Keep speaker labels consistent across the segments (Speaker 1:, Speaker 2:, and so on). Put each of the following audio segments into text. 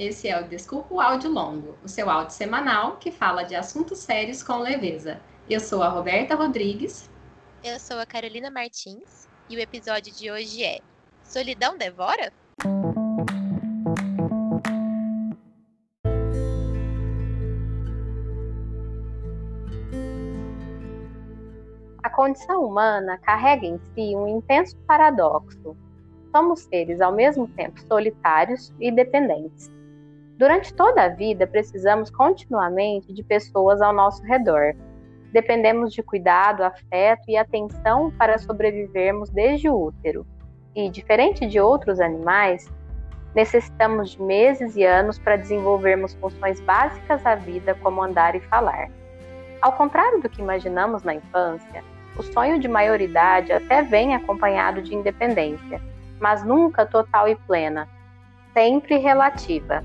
Speaker 1: esse é o Desculpa o Áudio Longo, o seu áudio semanal que fala de assuntos sérios com leveza. Eu sou a Roberta Rodrigues.
Speaker 2: Eu sou a Carolina Martins e o episódio de hoje é Solidão Devora?
Speaker 3: A condição humana carrega em si um intenso paradoxo. Somos seres ao mesmo tempo solitários e dependentes. Durante toda a vida, precisamos continuamente de pessoas ao nosso redor. Dependemos de cuidado, afeto e atenção para sobrevivermos desde o útero. E, diferente de outros animais, necessitamos de meses e anos para desenvolvermos funções básicas da vida, como andar e falar. Ao contrário do que imaginamos na infância, o sonho de maioridade até vem acompanhado de independência, mas nunca total e plena, sempre relativa.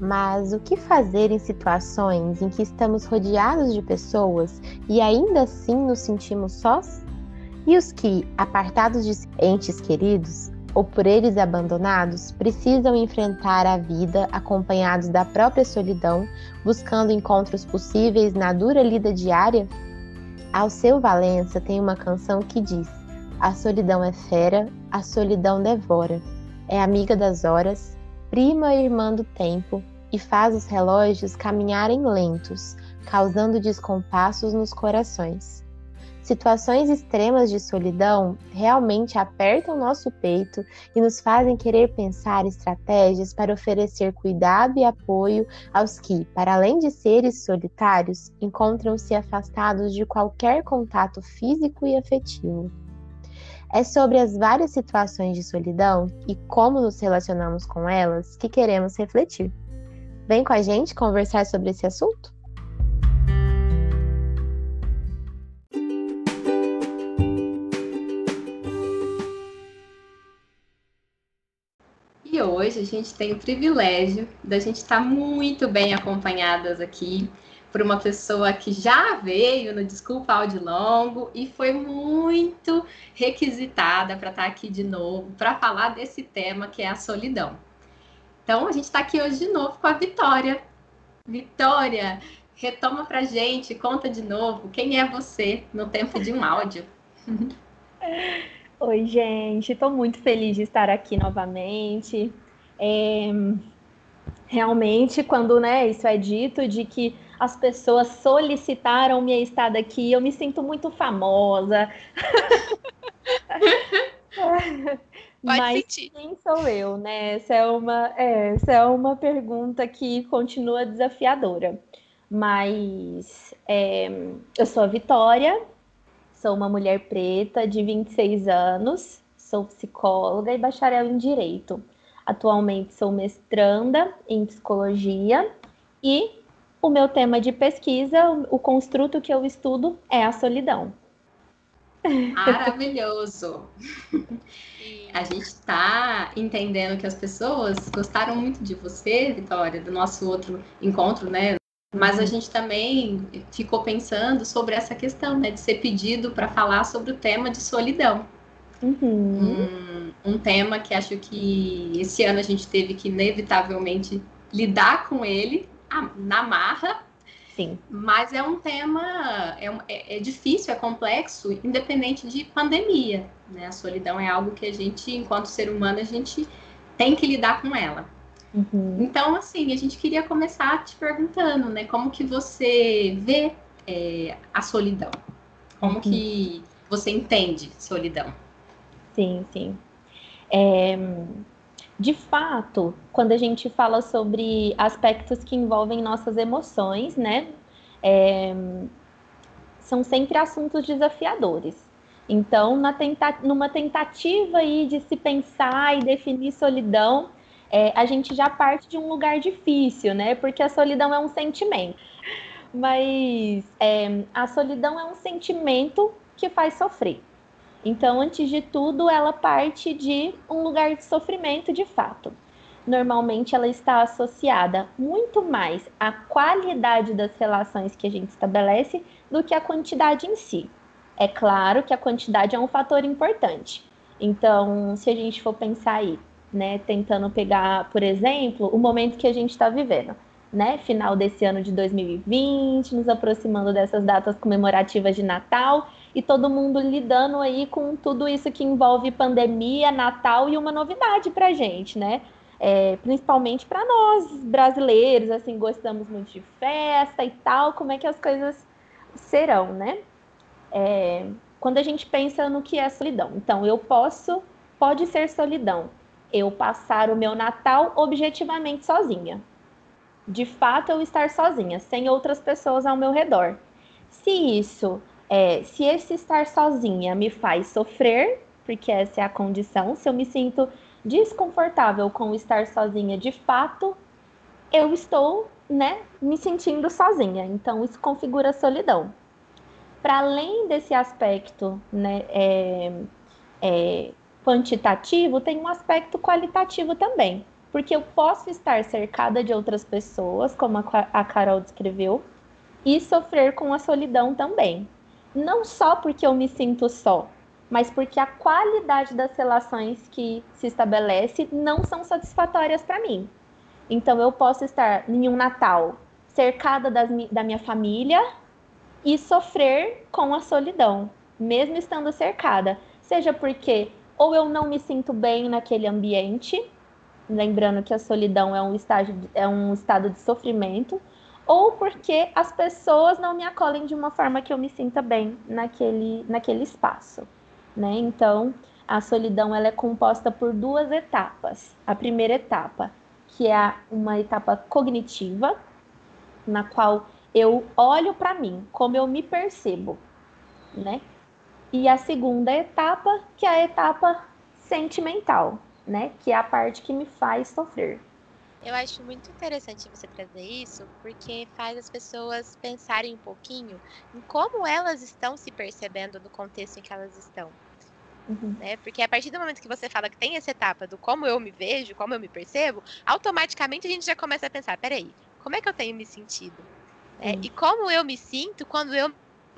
Speaker 4: Mas o que fazer em situações em que estamos rodeados de pessoas e ainda assim nos sentimos sós? E os que, apartados de entes queridos ou por eles abandonados, precisam enfrentar a vida acompanhados da própria solidão, buscando encontros possíveis na dura lida diária? Alceu Valença tem uma canção que diz: A solidão é fera, a solidão devora. É amiga das horas, prima e irmã do tempo, e faz os relógios caminharem lentos, causando descompassos nos corações. Situações extremas de solidão realmente apertam nosso peito e nos fazem querer pensar estratégias para oferecer cuidado e apoio aos que, para além de seres solitários, encontram-se afastados de qualquer contato físico e afetivo. É sobre as várias situações de solidão e como nos relacionamos com elas que queremos refletir. Vem com a gente conversar sobre esse assunto?
Speaker 1: E hoje a gente tem o privilégio da gente estar muito bem acompanhadas aqui por uma pessoa que já veio no Desculpa Áudio Longo e foi muito requisitada para estar aqui de novo para falar desse tema que é a solidão. Então, a gente está aqui hoje de novo com a Vitória. Vitória, retoma para gente, conta de novo quem é você no tempo de um áudio.
Speaker 5: Oi, gente, estou muito feliz de estar aqui novamente. É... Realmente, quando né, isso é dito, de que as pessoas solicitaram minha estada aqui, eu me sinto muito famosa.
Speaker 2: Pode
Speaker 5: Mas
Speaker 2: sentir.
Speaker 5: quem sou eu, né? Essa é uma, é, essa é uma pergunta que continua desafiadora. Mas é, eu sou a Vitória, sou uma mulher preta de 26 anos, sou psicóloga e bacharel em Direito. Atualmente sou mestranda em Psicologia e o meu tema de pesquisa, o construto que eu estudo é a solidão.
Speaker 1: Maravilhoso! A gente está entendendo que as pessoas gostaram muito de você, Vitória, do nosso outro encontro, né? Mas a gente também ficou pensando sobre essa questão, né, de ser pedido para falar sobre o tema de solidão.
Speaker 5: Uhum.
Speaker 1: Um, um tema que acho que esse ano a gente teve que inevitavelmente lidar com ele na marra,
Speaker 5: Sim.
Speaker 1: mas é um tema, é, é- é difícil, é complexo, independente de pandemia. Né? A solidão é algo que a gente, enquanto ser humano, a gente tem que lidar com ela.
Speaker 5: Uhum.
Speaker 1: Então, assim, a gente queria começar te perguntando, né? Como que você vê é, a solidão? Como que você entende solidão?
Speaker 5: Sim, sim. É, de fato, quando a gente fala sobre aspectos que envolvem nossas emoções, né, é, são sempre assuntos desafiadores. Então, tenta numa tentativa aí de se pensar e definir solidão, é, a gente já parte de um lugar difícil, né? Porque a solidão é um sentimento. Mas é, a solidão é um sentimento que faz sofrer. Então, antes de tudo, ela parte de um lugar de sofrimento de fato. Normalmente, ela está associada muito mais à qualidade das relações que a gente estabelece do que à quantidade em si. É claro que a quantidade é um fator importante. Então, se a gente for pensar aí, né? Tentando pegar, por exemplo, o momento que a gente está vivendo, né? Final desse ano de 2020, nos aproximando dessas datas comemorativas de Natal e todo mundo lidando aí com tudo isso que envolve pandemia, Natal e uma novidade para gente, né? É, principalmente para nós brasileiros, assim, gostamos muito de festa e tal, como é que as coisas serão, né? É, quando a gente pensa no que é solidão. Então, eu posso, pode ser solidão, eu passar o meu Natal objetivamente sozinha. De fato, eu estar sozinha, sem outras pessoas ao meu redor. Se isso, é, se esse estar sozinha me faz sofrer, porque essa é a condição, se eu me sinto desconfortável com estar sozinha de fato, eu estou, né, me sentindo sozinha. Então, isso configura solidão para além desse aspecto né, é, é, quantitativo, tem um aspecto qualitativo também. Porque eu posso estar cercada de outras pessoas, como a Carol descreveu, e sofrer com a solidão também. Não só porque eu me sinto só, mas porque a qualidade das relações que se estabelece não são satisfatórias para mim. Então eu posso estar em um Natal cercada das, da minha família, e sofrer com a solidão, mesmo estando cercada. Seja porque ou eu não me sinto bem naquele ambiente, lembrando que a solidão é um, estágio, é um estado de sofrimento, ou porque as pessoas não me acolhem de uma forma que eu me sinta bem naquele, naquele espaço. Né? Então, a solidão ela é composta por duas etapas. A primeira etapa, que é uma etapa cognitiva, na qual eu olho para mim, como eu me percebo, né? E a segunda etapa, que é a etapa sentimental, né? Que é a parte que me faz sofrer.
Speaker 2: Eu acho muito interessante você trazer isso, porque faz as pessoas pensarem um pouquinho em como elas estão se percebendo no contexto em que elas estão. Uhum. Né? Porque a partir do momento que você fala que tem essa etapa do como eu me vejo, como eu me percebo, automaticamente a gente já começa a pensar: peraí, como é que eu tenho me sentido? É, e como eu me sinto quando eu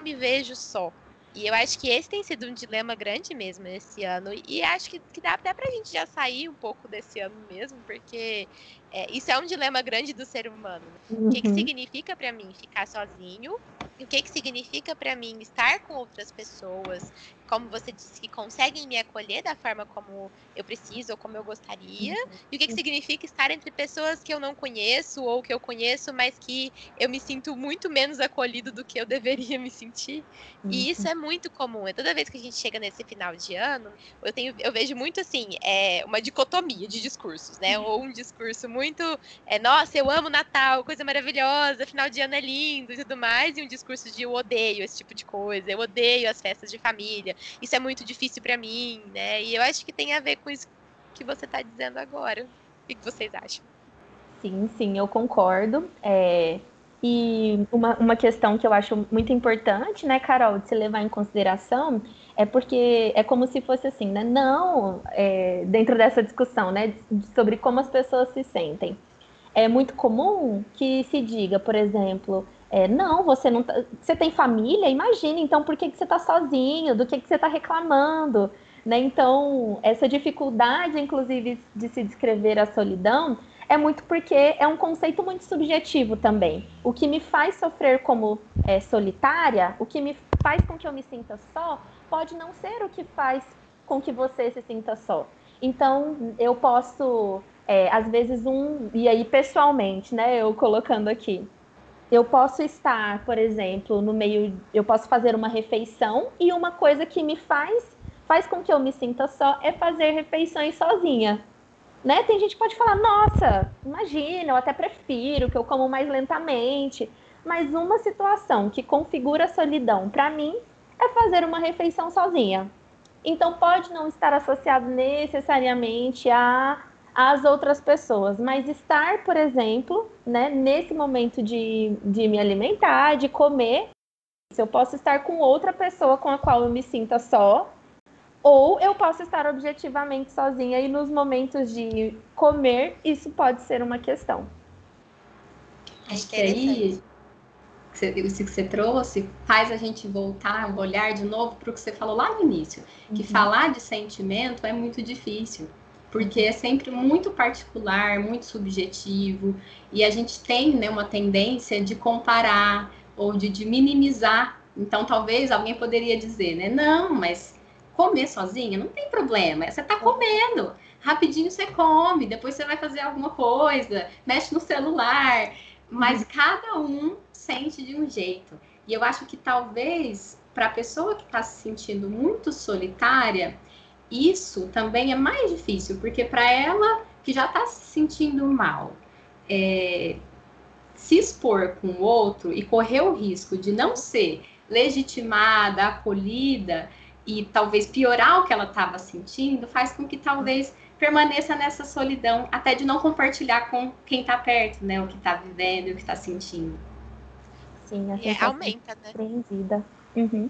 Speaker 2: me vejo só. E eu acho que esse tem sido um dilema grande mesmo esse ano. E acho que, que dá até pra gente já sair um pouco desse ano mesmo, porque é, isso é um dilema grande do ser humano. Uhum. O que, que significa para mim ficar sozinho? O que, que significa para mim estar com outras pessoas? Como você disse, que conseguem me acolher da forma como eu preciso ou como eu gostaria, uhum. e o que, que significa estar entre pessoas que eu não conheço ou que eu conheço, mas que eu me sinto muito menos acolhido do que eu deveria me sentir. Uhum. E isso é muito comum. É toda vez que a gente chega nesse final de ano, eu tenho, eu vejo muito assim, é uma dicotomia de discursos, né? Uhum. Ou um discurso muito, é, nossa, eu amo Natal, coisa maravilhosa, final de ano é lindo e tudo mais, e um discurso de eu odeio esse tipo de coisa, eu odeio as festas de família, isso é muito difícil para mim, né? E eu acho que tem a ver com isso que você está dizendo agora. O que vocês acham?
Speaker 5: Sim, sim, eu concordo. É, e uma, uma questão que eu acho muito importante, né, Carol, de se levar em consideração, é porque é como se fosse assim, né? Não, é, dentro dessa discussão, né, sobre como as pessoas se sentem. É muito comum que se diga, por exemplo, é, não, você não tá, você tem família? Imagina, então por que, que você está sozinho? Do que, que você está reclamando? Né? Então, essa dificuldade, inclusive, de se descrever a solidão é muito porque é um conceito muito subjetivo também. O que me faz sofrer como é, solitária, o que me faz com que eu me sinta só, pode não ser o que faz com que você se sinta só. Então, eu posso, é, às vezes, um. E aí, pessoalmente, né? Eu colocando aqui eu posso estar, por exemplo, no meio, eu posso fazer uma refeição e uma coisa que me faz, faz com que eu me sinta só é fazer refeições sozinha. Né? Tem gente que pode falar, nossa, imagina, eu até prefiro que eu como mais lentamente. Mas uma situação que configura solidão para mim é fazer uma refeição sozinha. Então pode não estar associado necessariamente a as outras pessoas, mas estar, por exemplo, né, nesse momento de, de me alimentar, de comer, se eu posso estar com outra pessoa com a qual eu me sinta só, ou eu posso estar objetivamente sozinha e nos momentos de comer, isso pode ser uma questão.
Speaker 1: Acho que aí isso que você trouxe faz a gente voltar, olhar de novo para o que você falou lá no início, que uhum. falar de sentimento é muito difícil porque é sempre muito particular, muito subjetivo, e a gente tem né, uma tendência de comparar ou de, de minimizar. Então, talvez alguém poderia dizer, né? Não, mas comer sozinha não tem problema, você está comendo. Rapidinho você come, depois você vai fazer alguma coisa, mexe no celular. Mas uhum. cada um sente de um jeito. E eu acho que talvez para a pessoa que está se sentindo muito solitária, isso também é mais difícil, porque para ela que já está se sentindo mal, é, se expor com o outro e correr o risco de não ser legitimada, acolhida e talvez piorar o que ela estava sentindo, faz com que talvez permaneça nessa solidão, até de não compartilhar com quem está perto, né, o que está vivendo, o que está sentindo.
Speaker 5: Sim, a é, aumenta, né? Uhum.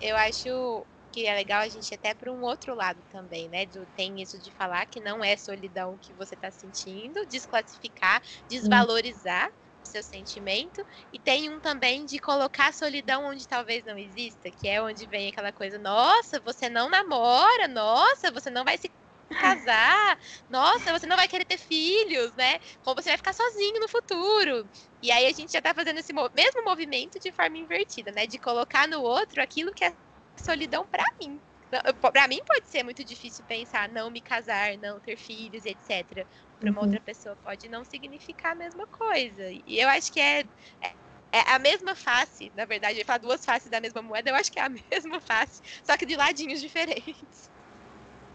Speaker 2: Eu acho que é legal a gente até para um outro lado também, né? Do, tem isso de falar que não é solidão que você está sentindo, desclassificar, desvalorizar o seu sentimento, e tem um também de colocar solidão onde talvez não exista, que é onde vem aquela coisa, nossa, você não namora, nossa, você não vai se casar, nossa, você não vai querer ter filhos, né? Como você vai ficar sozinho no futuro. E aí a gente já tá fazendo esse mesmo movimento de forma invertida, né? De colocar no outro aquilo que é solidão para mim. Para mim pode ser muito difícil pensar não me casar, não ter filhos, etc. Para uma uhum. outra pessoa pode não significar a mesma coisa. E eu acho que é, é, é a mesma face, na verdade, falar duas faces da mesma moeda, eu acho que é a mesma face, só que de ladinhos diferentes.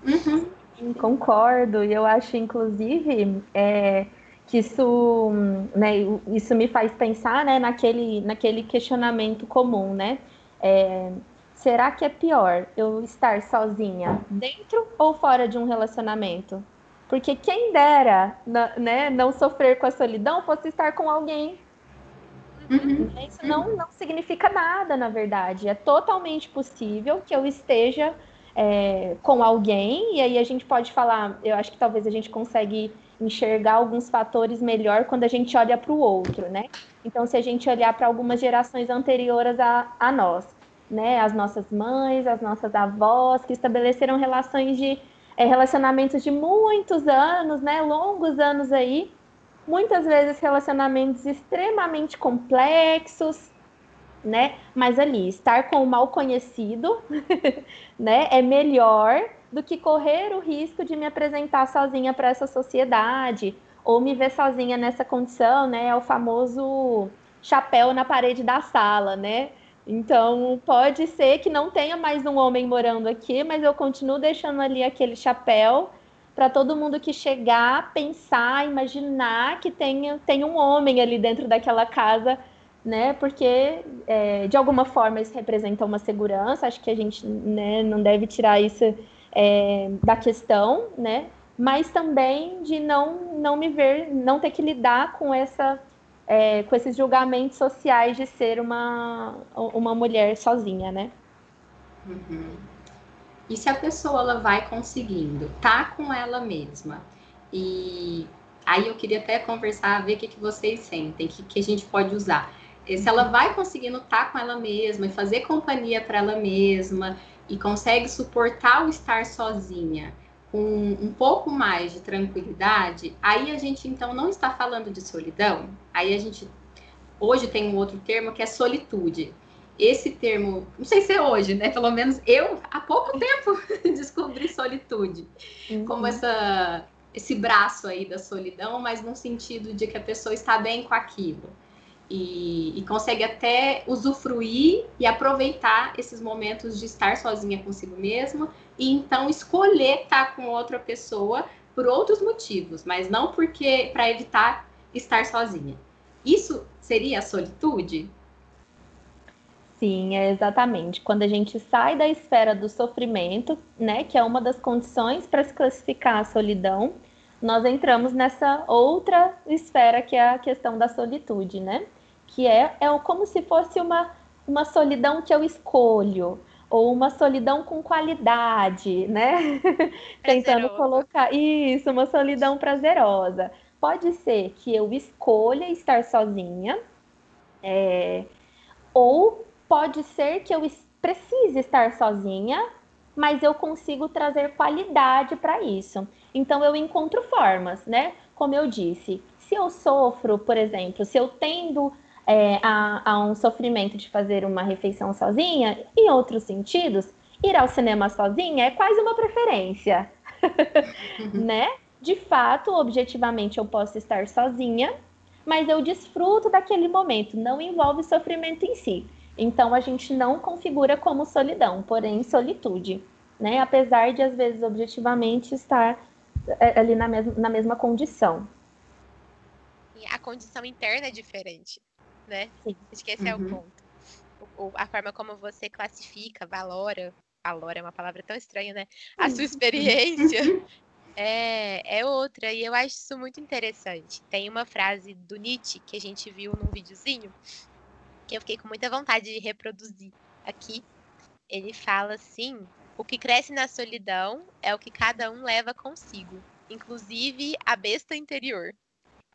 Speaker 5: Uhum. Concordo. E eu acho, inclusive, é, que isso, né, isso me faz pensar né, naquele, naquele questionamento comum, né? É, Será que é pior eu estar sozinha dentro ou fora de um relacionamento? Porque quem dera né, não sofrer com a solidão fosse estar com alguém. Uhum. Isso não, não significa nada, na verdade. É totalmente possível que eu esteja é, com alguém, e aí a gente pode falar, eu acho que talvez a gente consegue enxergar alguns fatores melhor quando a gente olha para o outro, né? Então, se a gente olhar para algumas gerações anteriores a, a nós, né, as nossas mães, as nossas avós, que estabeleceram relações de é, relacionamentos de muitos anos, né, longos anos aí, muitas vezes relacionamentos extremamente complexos, né, mas ali estar com o mal conhecido, né, é melhor do que correr o risco de me apresentar sozinha para essa sociedade ou me ver sozinha nessa condição, né, é o famoso chapéu na parede da sala, né? Então, pode ser que não tenha mais um homem morando aqui, mas eu continuo deixando ali aquele chapéu para todo mundo que chegar, pensar, imaginar que tem, tem um homem ali dentro daquela casa, né? Porque é, de alguma forma isso representa uma segurança. Acho que a gente né, não deve tirar isso é, da questão, né? Mas também de não, não me ver, não ter que lidar com essa é, com esses julgamentos sociais de ser uma, uma mulher sozinha, né?
Speaker 1: Uhum. E se a pessoa ela vai conseguindo, tá com ela mesma, e aí eu queria até conversar, ver o que, que vocês sentem, o que, que a gente pode usar. Se ela vai conseguindo estar tá com ela mesma e fazer companhia para ela mesma e consegue suportar o estar sozinha, com um pouco mais de tranquilidade, aí a gente então não está falando de solidão, aí a gente hoje tem um outro termo que é solitude. Esse termo, não sei se é hoje, né? Pelo menos eu há pouco tempo descobri solitude uhum. como essa esse braço aí da solidão, mas no sentido de que a pessoa está bem com aquilo e, e, consegue até usufruir e aproveitar esses momentos de estar sozinha consigo mesma e então escolher estar com outra pessoa por outros motivos, mas não porque para evitar estar sozinha. Isso seria a solitude?
Speaker 5: Sim, é exatamente. Quando a gente sai da esfera do sofrimento, né, que é uma das condições para se classificar a solidão, nós entramos nessa outra esfera que é a questão da solitude, né? que é, é como se fosse uma, uma solidão que eu escolho, ou uma solidão com qualidade, né? Tentando colocar isso, uma solidão prazerosa. Pode ser que eu escolha estar sozinha, é... ou pode ser que eu precise estar sozinha mas eu consigo trazer qualidade para isso. Então eu encontro formas, né? Como eu disse, se eu sofro, por exemplo, se eu tendo é, a, a um sofrimento de fazer uma refeição sozinha, em outros sentidos, ir ao cinema sozinha é quase uma preferência, uhum. né? De fato, objetivamente, eu posso estar sozinha, mas eu desfruto daquele momento, não envolve sofrimento em si. Então, a gente não configura como solidão, porém solitude, né? Apesar de, às vezes, objetivamente estar é, ali na mesma, na mesma condição.
Speaker 2: A condição interna é diferente, né? Sim. Acho que esse uhum. é o uhum. ponto. O, a forma como você classifica, valora, valora é uma palavra tão estranha, né? A sua experiência é, é outra, e eu acho isso muito interessante. Tem uma frase do Nietzsche que a gente viu num videozinho, que eu fiquei com muita vontade de reproduzir aqui. Ele fala assim: o que cresce na solidão é o que cada um leva consigo, inclusive a besta interior.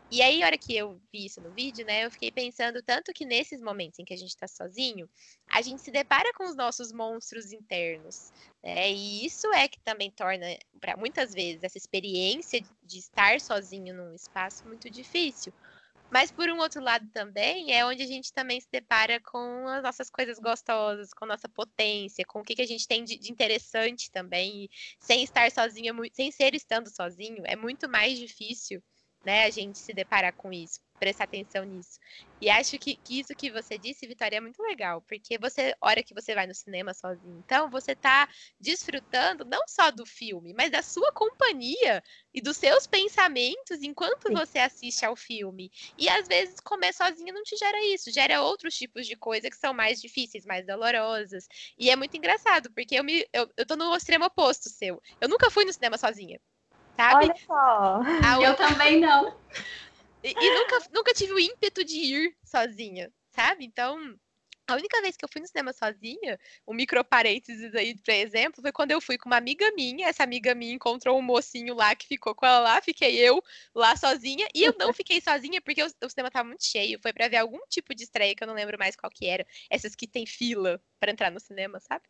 Speaker 2: E aí, a hora que eu vi isso no vídeo, né, eu fiquei pensando tanto que nesses momentos em que a gente está sozinho, a gente se depara com os nossos monstros internos. Né? E isso é que também torna, para muitas vezes, essa experiência de estar sozinho num espaço muito difícil. Mas por um outro lado também é onde a gente também se depara com as nossas coisas gostosas, com nossa potência, com o que, que a gente tem de, de interessante também. E sem estar sozinho, sem ser estando sozinho, é muito mais difícil né, a gente se deparar com isso, prestar atenção nisso. E acho que, que isso que você disse, Vitória, é muito legal, porque você, hora que você vai no cinema sozinho, então você está desfrutando não só do filme, mas da sua companhia e dos seus pensamentos enquanto Sim. você assiste ao filme. E às vezes comer sozinho não te gera isso, gera outros tipos de coisa que são mais difíceis, mais dolorosas. E é muito engraçado, porque eu me eu, eu tô no extremo oposto seu. Eu nunca fui no cinema sozinha sabe?
Speaker 5: Olha só.
Speaker 1: Eu também não.
Speaker 2: E, e, nunca, nunca tive o ímpeto de ir sozinha, sabe? Então, a única vez que eu fui no cinema sozinha, um micro parênteses aí, por exemplo, foi quando eu fui com uma amiga minha. Essa amiga minha encontrou um mocinho lá que ficou com ela lá, fiquei eu lá sozinha. E eu não fiquei sozinha porque o, o cinema tava muito cheio. Foi para ver algum tipo de estreia que eu não lembro mais qual que era. Essas que tem fila para entrar no cinema, sabe?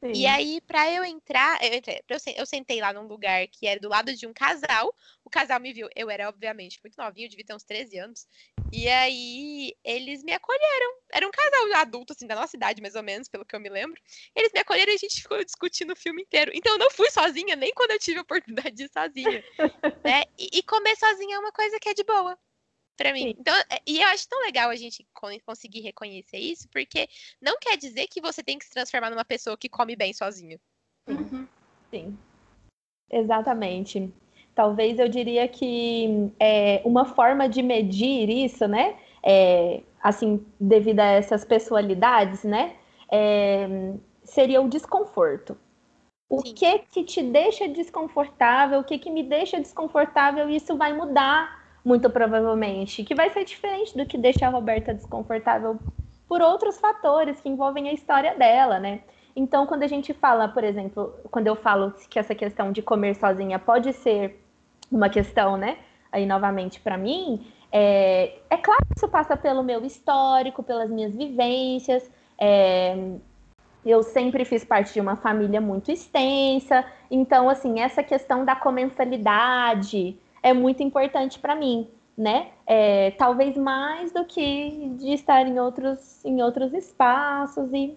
Speaker 2: Sim. E aí, para eu entrar, eu, entrei, eu sentei lá num lugar que era do lado de um casal. O casal me viu, eu era, obviamente, muito novinho, devia ter uns 13 anos. E aí, eles me acolheram. Era um casal adulto, assim, da nossa idade, mais ou menos, pelo que eu me lembro. Eles me acolheram e a gente ficou discutindo o filme inteiro. Então, eu não fui sozinha, nem quando eu tive a oportunidade de ir sozinha. né? E, e comer sozinha é uma coisa que é de boa para mim. Sim. Então, é, e eu acho tão legal a gente conseguir reconhecer isso, porque não quer dizer que você tem que se transformar numa pessoa que come bem sozinho.
Speaker 5: Uhum. Sim. Exatamente. Talvez eu diria que é, uma forma de medir isso, né? É, assim, devido a essas pessoalidades, né? É, seria o desconforto. O Sim. que que te deixa desconfortável, o que que me deixa desconfortável, isso vai mudar muito provavelmente, que vai ser diferente do que deixa a Roberta desconfortável por outros fatores que envolvem a história dela, né? Então, quando a gente fala, por exemplo, quando eu falo que essa questão de comer sozinha pode ser uma questão, né? Aí, novamente, para mim, é, é, claro que isso passa pelo meu histórico, pelas minhas vivências. É, eu sempre fiz parte de uma família muito extensa, então, assim, essa questão da comensalidade, é muito importante para mim, né? É, talvez mais do que de estar em outros, em outros espaços e,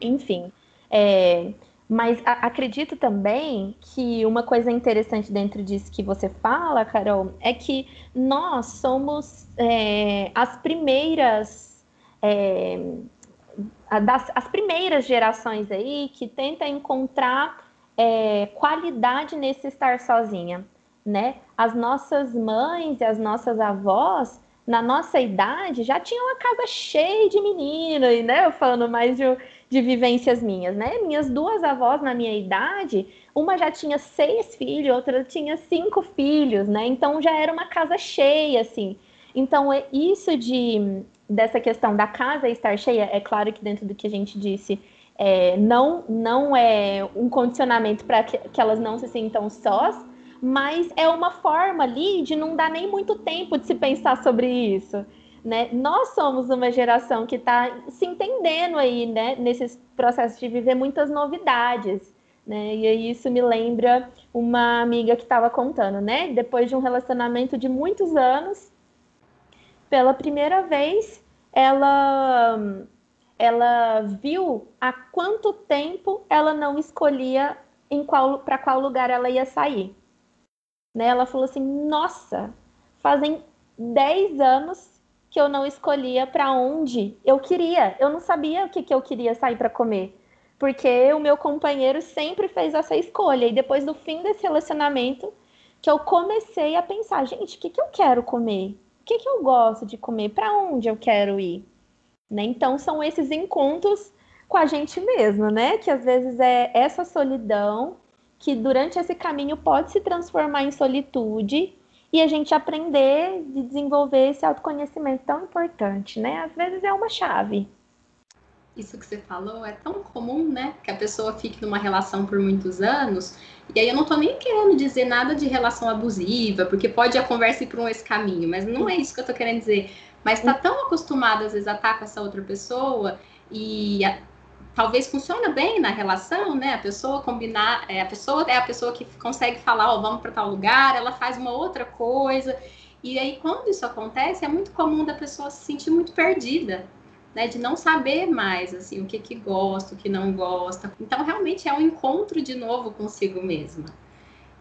Speaker 5: enfim. É, mas a, acredito também que uma coisa interessante dentro disso que você fala, Carol, é que nós somos é, as primeiras é, das, as primeiras gerações aí que tenta encontrar é, qualidade nesse estar sozinha né? As nossas mães e as nossas avós, na nossa idade, já tinham uma casa cheia de meninos, né? Eu falando mais de, de vivências minhas, né? Minhas duas avós na minha idade, uma já tinha seis filhos, outra tinha cinco filhos, né? Então já era uma casa cheia, assim. Então, é isso de dessa questão da casa estar cheia, é claro que dentro do que a gente disse, é, não, não é um condicionamento para que, que elas não se sintam sós, mas é uma forma ali de não dar nem muito tempo de se pensar sobre isso. Né? Nós somos uma geração que está se entendendo aí, né, nesses processos de viver muitas novidades, Né? E aí isso me lembra uma amiga que estava contando, né? Depois de um relacionamento de muitos anos, pela primeira vez, ela ela viu há quanto tempo ela não escolhia em qual para qual lugar ela ia sair. Né? Ela falou assim: "Nossa, fazem 10 anos que eu não escolhia para onde eu queria. Eu não sabia o que, que eu queria sair para comer, porque o meu companheiro sempre fez essa escolha. E depois do fim desse relacionamento, que eu comecei a pensar, gente, o que, que eu quero comer? O que, que eu gosto de comer? Para onde eu quero ir? Né? Então, são esses encontros com a gente mesmo, né? Que às vezes é essa solidão que durante esse caminho pode se transformar em solitude e a gente aprender de desenvolver esse autoconhecimento tão importante, né? Às vezes é uma chave.
Speaker 1: Isso que você falou é tão comum, né? Que a pessoa fique numa relação por muitos anos. E aí eu não tô nem querendo dizer nada de relação abusiva, porque pode a conversa ir por um esse caminho, mas não é isso que eu tô querendo dizer. Mas tá tão acostumado às vezes a estar com essa outra pessoa e talvez funciona bem na relação, né? A pessoa combinar, é, a pessoa é a pessoa que consegue falar, ó, oh, vamos para tal lugar, ela faz uma outra coisa. E aí, quando isso acontece, é muito comum da pessoa se sentir muito perdida, né? De não saber mais, assim, o que que gosta, o que não gosta. Então, realmente é um encontro de novo consigo mesma.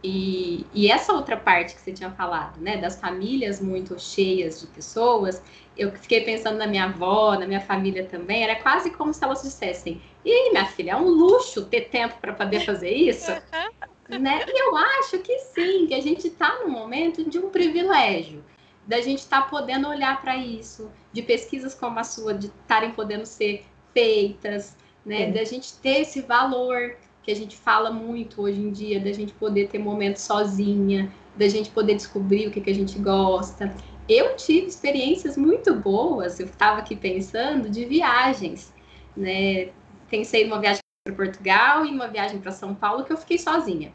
Speaker 1: E, e, essa outra parte que você tinha falado, né, das famílias muito cheias de pessoas, eu fiquei pensando na minha avó, na minha família também, era quase como se elas dissessem: e aí, minha filha, é um luxo ter tempo para poder fazer isso? né? E eu acho que sim, que a gente está no momento de um privilégio, da gente estar tá podendo olhar para isso, de pesquisas como a sua, de estarem podendo ser feitas, né, da gente ter esse valor que a gente fala muito hoje em dia, da gente poder ter momentos sozinha, da gente poder descobrir o que, que a gente gosta. Eu tive experiências muito boas, eu estava aqui pensando, de viagens, né? Pensei numa viagem para Portugal e uma viagem para São Paulo que eu fiquei sozinha.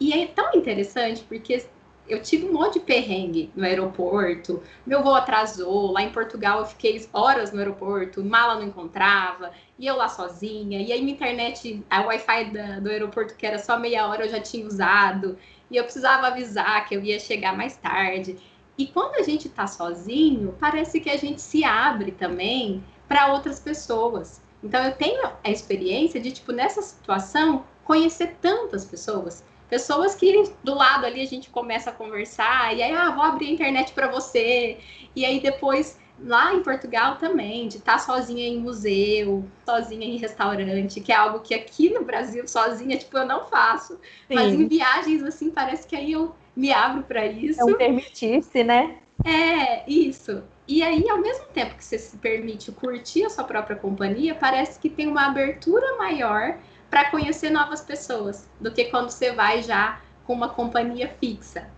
Speaker 1: E é tão interessante porque eu tive um monte de perrengue no aeroporto, meu voo atrasou, lá em Portugal eu fiquei horas no aeroporto, mala não encontrava, e eu lá sozinha, e aí minha internet, a Wi-Fi do aeroporto que era só meia hora eu já tinha usado, e eu precisava avisar que eu ia chegar mais tarde. E quando a gente tá sozinho, parece que a gente se abre também para outras pessoas. Então eu tenho a experiência de, tipo, nessa situação, conhecer tantas pessoas Pessoas que do lado ali a gente começa a conversar, e aí, ah, vou abrir a internet para você. E aí depois, lá em Portugal também, de estar tá sozinha em museu, sozinha em restaurante, que é algo que aqui no Brasil, sozinha, tipo, eu não faço. Sim. Mas em viagens, assim, parece que aí eu me abro para isso. É
Speaker 5: um permitir-se, né?
Speaker 1: É, isso. E aí, ao mesmo tempo que você se permite curtir a sua própria companhia, parece que tem uma abertura maior para conhecer novas pessoas do que quando você vai já com uma companhia fixa.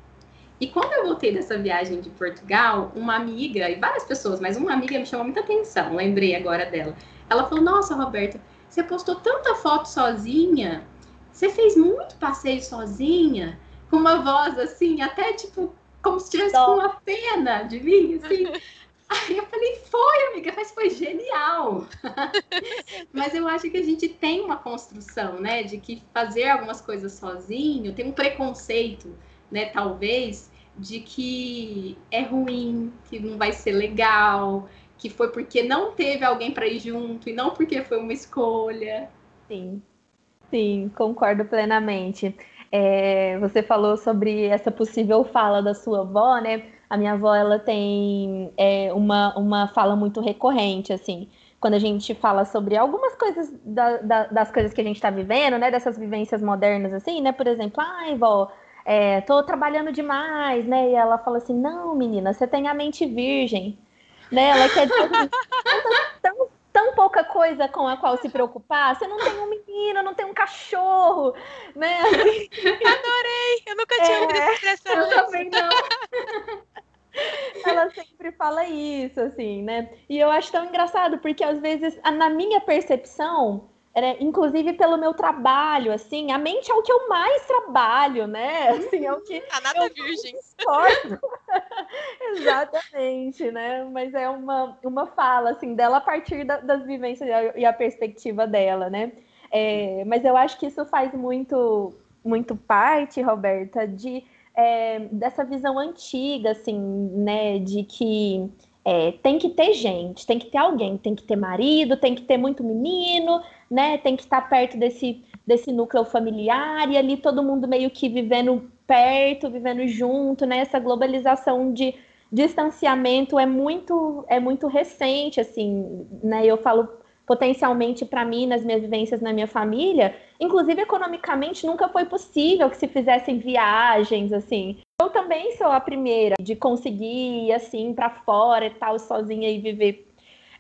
Speaker 1: E quando eu voltei dessa viagem de Portugal, uma amiga, e várias pessoas, mas uma amiga me chamou muita atenção, lembrei agora dela. Ela falou: Nossa, Roberta, você postou tanta foto sozinha, você fez muito passeio sozinha, com uma voz assim, até tipo, como se tivesse com uma pena de mim, assim. Aí eu falei, foi, amiga, mas foi genial. mas eu acho que a gente tem uma construção, né, de que fazer algumas coisas sozinho tem um preconceito, né, talvez, de que é ruim, que não vai ser legal, que foi porque não teve alguém para ir junto e não porque foi uma escolha.
Speaker 5: Sim, sim, concordo plenamente. É, você falou sobre essa possível fala da sua avó, né? A minha avó, ela tem é, uma, uma fala muito recorrente, assim, quando a gente fala sobre algumas coisas da, da, das coisas que a gente está vivendo, né, dessas vivências modernas, assim, né, por exemplo, ai, vó, é, tô trabalhando demais, né, e ela fala assim, não, menina, você tem a mente virgem, né, ela quer dizer assim, tão pouca coisa com a qual se preocupar, você não tem um menino, não tem um cachorro, né.
Speaker 2: Adorei, eu nunca tinha ouvido essa expressão.
Speaker 1: Eu também não.
Speaker 5: Ela sempre fala isso, assim, né? E eu acho tão engraçado, porque às vezes, na minha percepção, era, inclusive pelo meu trabalho, assim, a mente é o que eu mais trabalho, né? Assim, é o que.
Speaker 2: A nada virgem.
Speaker 5: Exatamente, né? Mas é uma, uma fala, assim, dela a partir da, das vivências e a perspectiva dela, né? É, mas eu acho que isso faz muito, muito parte, Roberta, de é, dessa visão antiga, assim, né, de que é, tem que ter gente, tem que ter alguém, tem que ter marido, tem que ter muito menino, né, tem que estar perto desse, desse núcleo familiar e ali todo mundo meio que vivendo perto, vivendo junto, né, essa globalização de distanciamento é muito é muito recente, assim, né, eu falo potencialmente para mim, nas minhas vivências na minha família, inclusive economicamente nunca foi possível que se fizessem viagens assim. Eu também sou a primeira de conseguir ir assim para fora e tal, sozinha e viver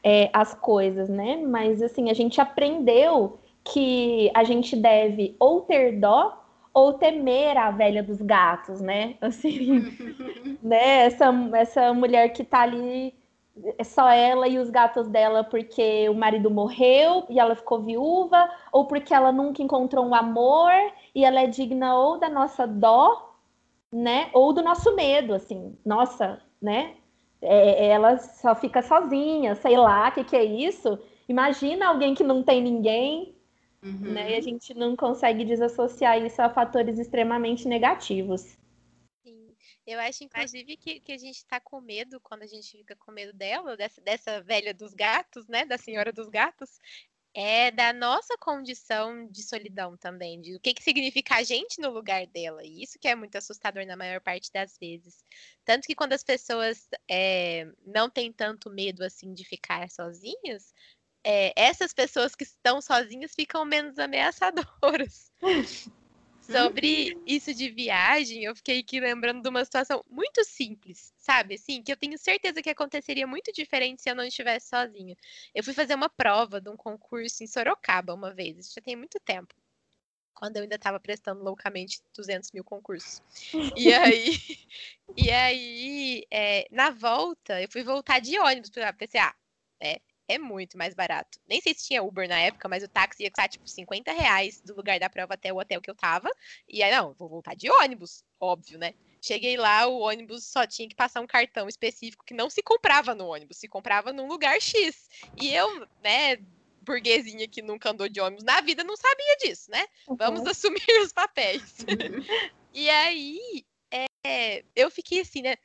Speaker 5: é, as coisas, né? Mas assim, a gente aprendeu que a gente deve ou ter dó ou temer a velha dos gatos, né? Assim, né? Essa, essa mulher que tá ali é só ela e os gatos dela porque o marido morreu e ela ficou viúva, ou porque ela nunca encontrou um amor e ela é digna ou da nossa dó, né, ou do nosso medo, assim, nossa, né, é, ela só fica sozinha, sei lá, o que, que é isso? Imagina alguém que não tem ninguém, uhum. né, e a gente não consegue desassociar isso a fatores extremamente negativos.
Speaker 2: Eu acho, inclusive, que, que a gente tá com medo quando a gente fica com medo dela, dessa, dessa velha dos gatos, né? Da senhora dos gatos, é da nossa condição de solidão também, de o que, que significa a gente no lugar dela. E isso que é muito assustador na maior parte das vezes. Tanto que quando as pessoas é, não têm tanto medo assim de ficar sozinhas, é, essas pessoas que estão sozinhas ficam menos ameaçadoras. Sobre isso de viagem, eu fiquei aqui lembrando de uma situação muito simples, sabe? Assim, que eu tenho certeza que aconteceria muito diferente se eu não estivesse sozinha. Eu fui fazer uma prova de um concurso em Sorocaba uma vez, isso já tem muito tempo. Quando eu ainda estava prestando loucamente 200 mil concursos. E aí, e aí é, na volta, eu fui voltar de ônibus, porque eu pensei, ah, é, é muito mais barato. Nem sei se tinha Uber na época, mas o táxi ia custar tipo 50 reais do lugar da prova até o hotel que eu tava. E aí, não, vou voltar de ônibus, óbvio, né? Cheguei lá, o ônibus só tinha que passar um cartão específico que não se comprava no ônibus, se comprava num lugar X. E eu, né, burguesinha que nunca andou de ônibus na vida, não sabia disso, né? Uhum. Vamos assumir os papéis. e aí, é, eu fiquei assim, né?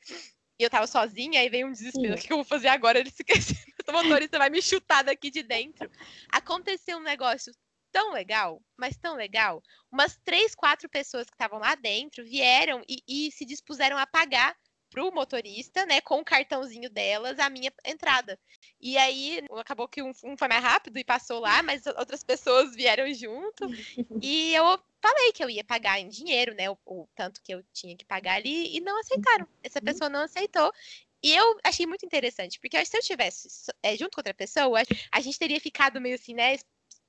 Speaker 2: Eu tava sozinha, aí veio um desespero. O que eu vou fazer agora? Ele se esqueceu o motorista vai me chutar daqui de dentro. Aconteceu um negócio tão legal, mas tão legal. Umas três, quatro pessoas que estavam lá dentro vieram e, e se dispuseram a pagar pro motorista, né, com o cartãozinho delas, a minha entrada. E aí acabou que um, um, foi mais rápido e passou lá, mas outras pessoas vieram junto. e eu falei que eu ia pagar em dinheiro, né, o, o, tanto que eu tinha que pagar ali, e não aceitaram. Essa uhum. pessoa não aceitou. E eu achei muito interessante, porque se eu tivesse é, junto com outra pessoa, a gente teria ficado meio assim, né,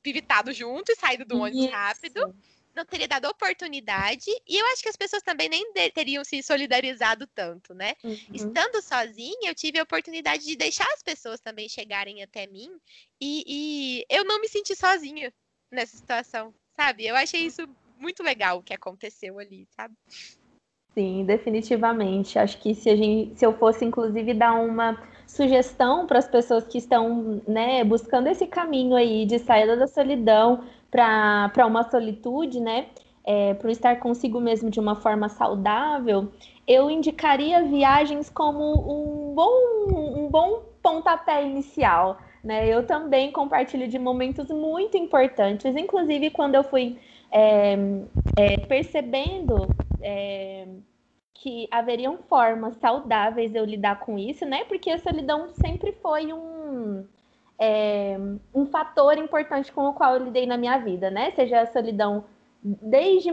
Speaker 2: pivitado junto e saído do ônibus Isso. rápido. Não teria dado oportunidade. E eu acho que as pessoas também nem teriam se solidarizado tanto, né? Uhum. Estando sozinha, eu tive a oportunidade de deixar as pessoas também chegarem até mim. E, e eu não me senti sozinha nessa situação, sabe? Eu achei isso muito legal o que aconteceu ali, sabe?
Speaker 5: Sim, definitivamente. Acho que se, a gente, se eu fosse, inclusive, dar uma sugestão para as pessoas que estão né, buscando esse caminho aí de saída da solidão para uma solitude, né? É, para estar consigo mesmo de uma forma saudável, eu indicaria viagens como um bom, um bom pontapé inicial. Né? Eu também compartilho de momentos muito importantes, inclusive quando eu fui é, é, percebendo é, que haveriam formas saudáveis de eu lidar com isso, né? Porque a solidão sempre foi um, é, um fator importante com o qual eu lidei na minha vida, né? Seja a solidão desde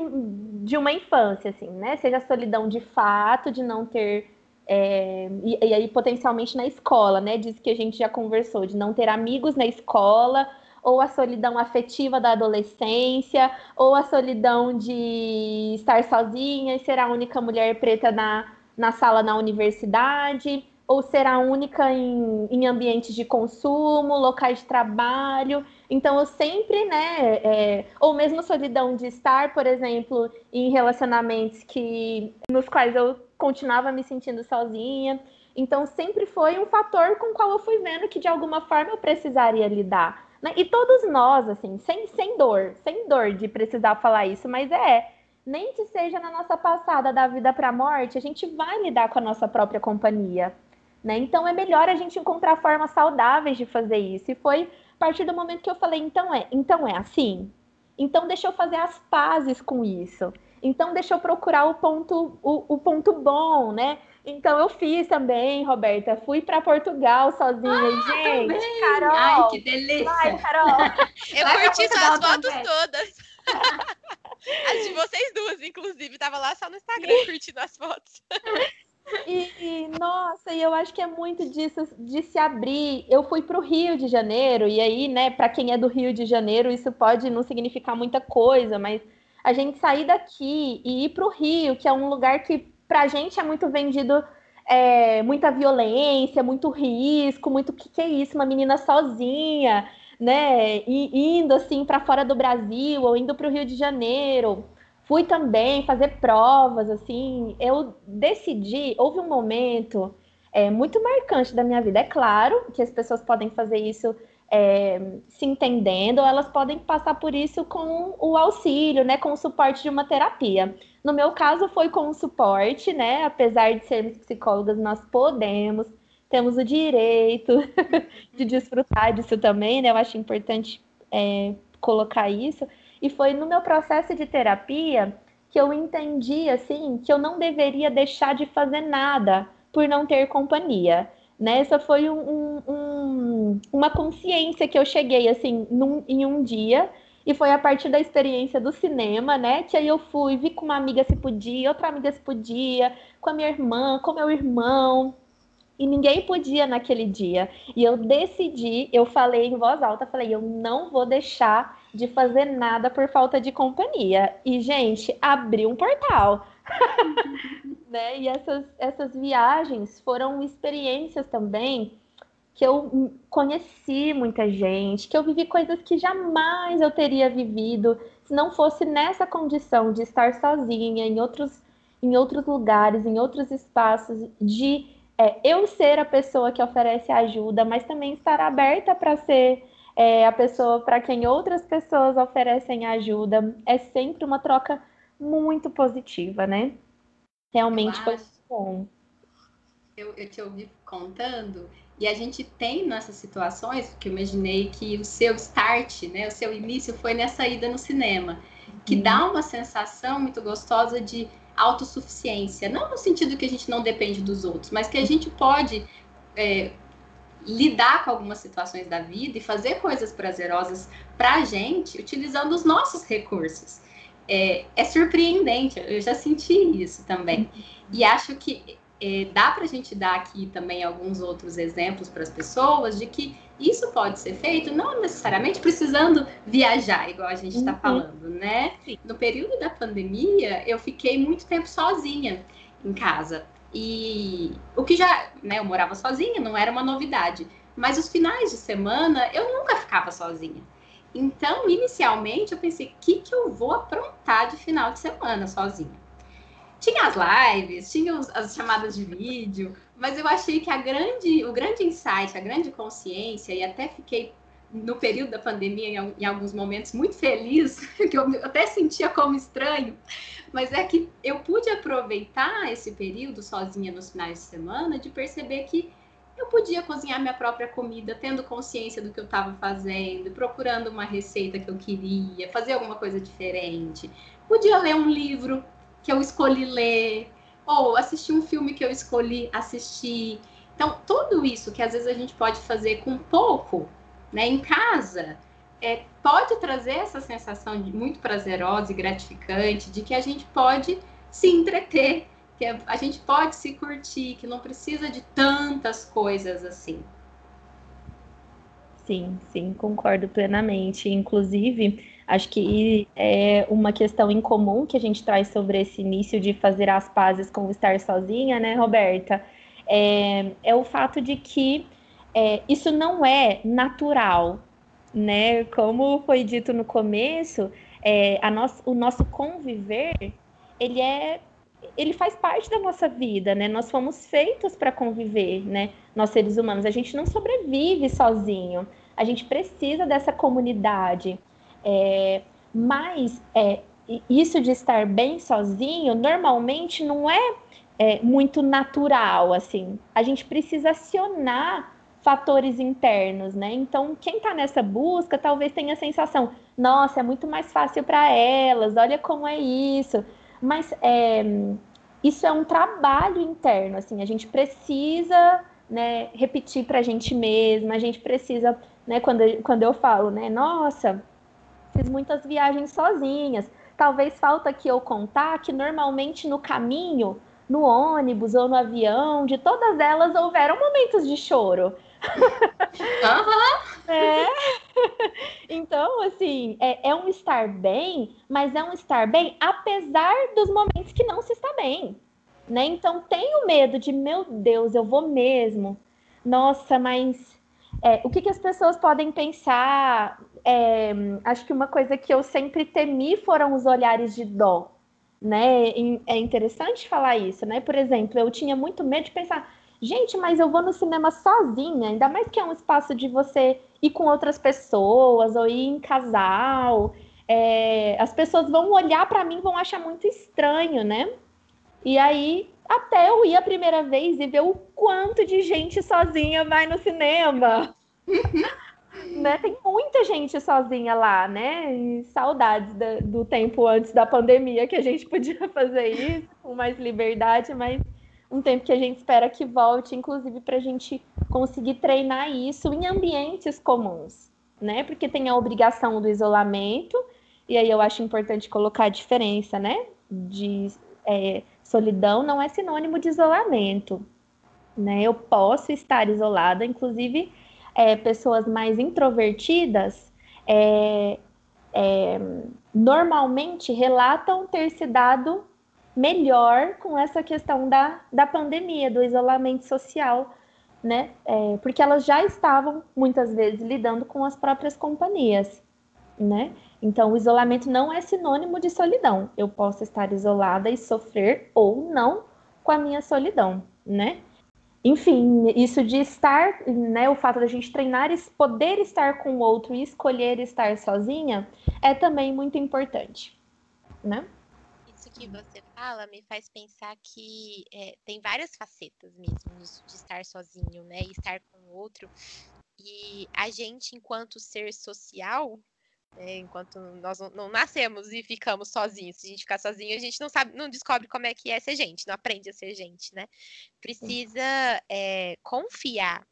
Speaker 5: de uma infância, assim, né? Seja a solidão de fato, de não ter é, e, e, aí potencialmente na escola, né? Diz que a gente já conversou, de não ter amigos na escola ou a solidão afetiva da adolescência, ou a solidão de estar sozinha e ser a única mulher preta na, na sala na universidade, ou ser a única em, em ambientes de consumo, locais de trabalho. Então, eu sempre, né, é, ou mesmo solidão de estar, por exemplo, em relacionamentos que nos quais eu continuava me sentindo sozinha. Então, sempre foi um fator com o qual eu fui vendo que de alguma forma eu precisaria lidar Né? E todos nós, assim, sem, sem dor, sem dor de precisar falar isso, mas é, nem que seja na nossa passada da vida para a morte, a gente vai lidar com a nossa própria companhia. Né? Então é melhor a gente encontrar formas saudáveis de fazer isso. E foi a partir do momento que eu falei, então é, então é assim. Então deixa eu fazer as pazes com isso. Então deixa eu procurar o ponto, o, o ponto bom, né? Então eu fiz também, Roberta. Fui para Portugal sozinha, ah, gente. Também. Carol.
Speaker 1: Ai, que delícia. Ai,
Speaker 2: Carol. eu vai curti suas fotos todas. as de vocês duas, inclusive. Tava lá só no Instagram curtindo as fotos.
Speaker 5: E, e, nossa, e eu acho que é muito disso de se abrir. Eu fui para o Rio de Janeiro, e aí, né, para quem é do Rio de Janeiro, isso pode não significar muita coisa, mas a gente sair daqui e ir para o Rio, que é um lugar que para a gente é muito vendido é, muita violência, muito risco, muito que que é isso, uma menina sozinha, né, e, indo assim para fora do Brasil ou indo para o Rio de Janeiro. Fui também fazer provas, assim, eu decidi, houve um momento é, muito marcante da minha vida. É claro que as pessoas podem fazer isso é, se entendendo, ou elas podem passar por isso com o auxílio, né, com o suporte de uma terapia. No meu caso, foi com o suporte, né? Apesar de sermos psicólogas, nós podemos, temos o direito de desfrutar disso também, né? Eu acho importante é, colocar isso. E foi no meu processo de terapia que eu entendi, assim, que eu não deveria deixar de fazer nada por não ter companhia. Né? Essa foi um, um, uma consciência que eu cheguei, assim, num, em um dia, e foi a partir da experiência do cinema, né? Que aí eu fui, vi com uma amiga se podia, outra amiga se podia, com a minha irmã, com meu irmão. E ninguém podia naquele dia. E eu decidi, eu falei em voz alta, falei, eu não vou deixar de fazer nada por falta de companhia. E, gente, abri um portal. né? E essas, essas viagens foram experiências também que eu conheci muita gente, que eu vivi coisas que jamais eu teria vivido se não fosse nessa condição de estar sozinha em outros, em outros lugares, em outros espaços, de é, eu ser a pessoa que oferece ajuda, mas também estar aberta para ser é a pessoa para quem outras pessoas oferecem ajuda. É sempre uma troca muito positiva, né? Realmente foi bom.
Speaker 1: Eu, eu te ouvi contando, e a gente tem nessas situações, que eu imaginei que o seu start, né, o seu início foi nessa ida no cinema, que uhum. dá uma sensação muito gostosa de autossuficiência. Não no sentido que a gente não depende dos outros, mas que a gente pode é, lidar com algumas situações da vida e fazer coisas prazerosas para a gente utilizando os nossos recursos. É, é, surpreendente, eu já senti isso também. E acho que é, dá para a gente dar aqui também alguns outros exemplos para as pessoas de que isso pode ser feito não necessariamente precisando viajar, igual a gente está uhum. falando, né? Sim. No período da pandemia, eu fiquei muito tempo sozinha em casa. E o que já, né, eu morava sozinha, não era uma novidade. Mas os finais de semana eu nunca ficava sozinha. Então, inicialmente, eu pensei, o que, que eu vou aprontar de final de semana sozinha? Tinha as lives, tinha as chamadas de vídeo, mas eu achei que a grande, o grande insight, a grande consciência, e até fiquei no período da pandemia, em, alguns momentos, muito feliz, que eu até sentia como estranho, mas é que eu pude aproveitar esse período sozinha nos finais de semana de perceber que eu podia cozinhar minha própria comida, tendo consciência do que eu estava fazendo, procurando uma receita que eu queria, fazer alguma coisa diferente. Podia ler um livro que eu escolhi ler, ou assistir um filme que eu escolhi assistir. Então, tudo isso que às vezes a gente pode fazer com pouco, né, em casa, é, pode trazer essa sensação de muito prazerosa e gratificante de que a gente pode se entreter, que a gente pode se curtir, que não precisa de tantas coisas assim.
Speaker 5: Sim, sim, concordo plenamente. Inclusive, acho que é uma questão em comum que a gente traz sobre esse início de fazer as pazes com estar sozinha, né, Roberta? É, é o fato de que é, isso não é natural, né? Como foi dito no começo, é, a nosso, o nosso conviver, ele é ele faz parte da nossa vida, né? Nós fomos feitos para conviver, né? Nós seres humanos, a gente não sobrevive sozinho. a gente precisa dessa comunidade. É, mas é, isso de estar bem sozinho, normalmente não é, é muito natural, assim. A gente precisa acionar fatores internos, né? Então, quem está nessa busca talvez tenha a sensação, nossa, é muito mais fácil para elas, olha como é isso. Mas é, isso é um trabalho interno, assim, a gente precisa né, repetir para a gente mesma, a gente precisa, né, quando, quando eu falo, né, nossa, fiz muitas viagens sozinhas, talvez falta que eu contar que normalmente no caminho, no ônibus ou no avião, de todas elas houveram momentos de choro.
Speaker 1: Uhum.
Speaker 5: É. Então, assim, é, é um estar bem, mas é um estar bem apesar dos momentos que não se está bem. Né? Então, tenho medo de, meu Deus, eu vou mesmo. Nossa, mas é, o que, que as pessoas podem pensar? É, acho que uma coisa que eu sempre temi foram os olhares de dó. Né? É interessante falar isso, né? Por exemplo, eu tinha muito medo de pensar, Gente, mas eu vou no cinema sozinha, ainda mais que é um espaço de você ir com outras pessoas ou ir em casal. É, as pessoas vão olhar para mim, vão achar muito estranho, né? E aí, até eu ir a primeira vez e ver o quanto de gente sozinha vai no cinema. né? Tem muita gente sozinha lá, né? E saudades do, do tempo antes da pandemia que a gente podia fazer isso com mais liberdade, mas um tempo que a gente espera que volte, inclusive para a gente conseguir treinar isso em ambientes comuns, né? Porque tem a obrigação do isolamento, e aí eu acho importante colocar a diferença, né? De é, solidão não é sinônimo de isolamento, né? Eu posso estar isolada, inclusive é, pessoas mais introvertidas é, é normalmente relatam ter se dado melhor com essa questão da, da pandemia, do isolamento social, né? É, porque elas já estavam muitas vezes lidando com as próprias companhias, né? Então, o isolamento não é sinônimo de solidão. Eu posso estar isolada e sofrer ou não com a minha solidão, né? Enfim, isso de estar, né, o fato da gente treinar, poder estar com o outro e escolher estar sozinha é também muito importante, né?
Speaker 2: que você fala me faz pensar que é, tem várias facetas mesmo de estar sozinho, né? E estar com o outro. E a gente, enquanto ser social, é, enquanto nós não, nascemos e ficamos sozinhos, se a gente ficar sozinho, a gente não sabe, não descobre como é que é ser gente, não aprende a ser gente, né? Precisa é, confiar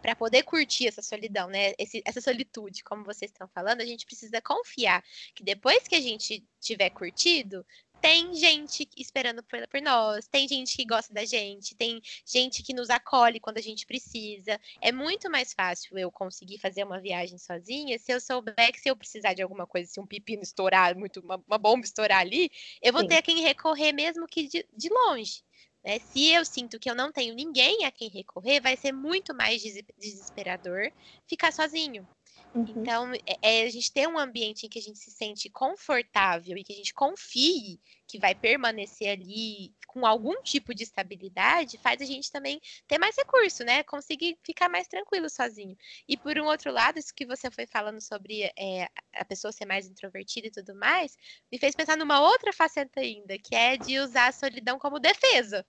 Speaker 2: para poder curtir essa solidão, né? Esse, essa solitude, como vocês estão falando, a gente precisa confiar que depois que a gente tiver curtido, tem gente esperando por, por, nós, tem gente que gosta da gente, tem gente que nos acolhe quando a gente precisa. É muito mais fácil eu conseguir fazer uma viagem sozinha se eu souber que se eu precisar de alguma coisa, se um pepino estourar, muito, uma, uma bomba estourar ali, eu vou Sim. ter a quem recorrer mesmo que de, de longe. Né? Se eu sinto que eu não tenho ninguém a quem recorrer, vai ser muito mais desesperador ficar sozinho. Uhum. Então, é, é, a gente ter um ambiente em que a gente se sente confortável e que a gente confie que vai permanecer ali com algum tipo de estabilidade, faz a gente também ter mais recurso, né? Conseguir ficar mais tranquilo sozinho. E por um outro lado, isso que você foi falando sobre é, a pessoa ser mais introvertida e tudo mais, me fez pensar numa outra faceta ainda, que é de usar a solidão como defesa.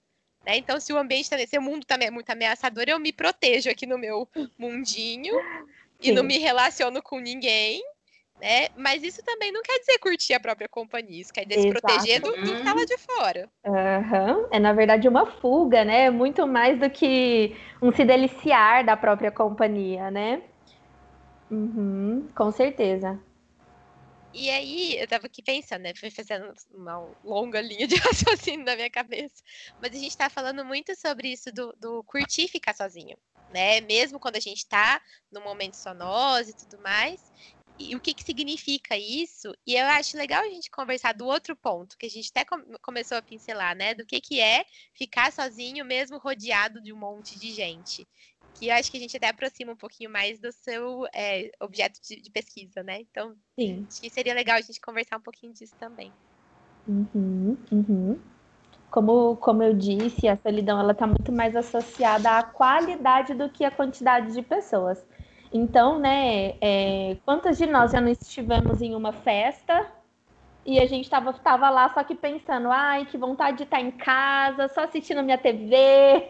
Speaker 2: Né? Então, se o ambiente está nesse mundo também é muito ameaçador, eu me protejo aqui no meu mundinho e não me relaciono com ninguém, né? Mas isso também não quer dizer curtir a própria companhia, isso quer dizer se proteger do, do que tá lá de fora.
Speaker 5: Uhum. É, na verdade, uma fuga, né? Muito mais do que um se deliciar da própria companhia, né? Uhum, com certeza.
Speaker 2: E aí, eu tava aqui pensando, né? Fui fazendo uma longa linha de raciocínio na minha cabeça. Mas a gente tá falando muito sobre isso do, do curtir ficar sozinho né? Mesmo quando a gente está no momento só nós e tudo mais. E o que, que significa isso? E eu acho legal a gente conversar do outro ponto, que a gente até começou a pincelar, né? Do que, que é ficar sozinho, mesmo rodeado de um monte de gente. Que eu acho que a gente até aproxima um pouquinho mais do seu é, objeto de, de, pesquisa, né? Então,
Speaker 5: Sim.
Speaker 2: acho que seria legal a gente conversar um pouquinho disso também.
Speaker 5: Uhum, uhum como, como eu disse, a solidão ela está muito mais associada à qualidade do que à quantidade de pessoas. Então, né, é, quantas de nós já não estivemos em uma festa e a gente tava, tava lá só que pensando, ai, que vontade de estar em casa, só assistindo minha TV,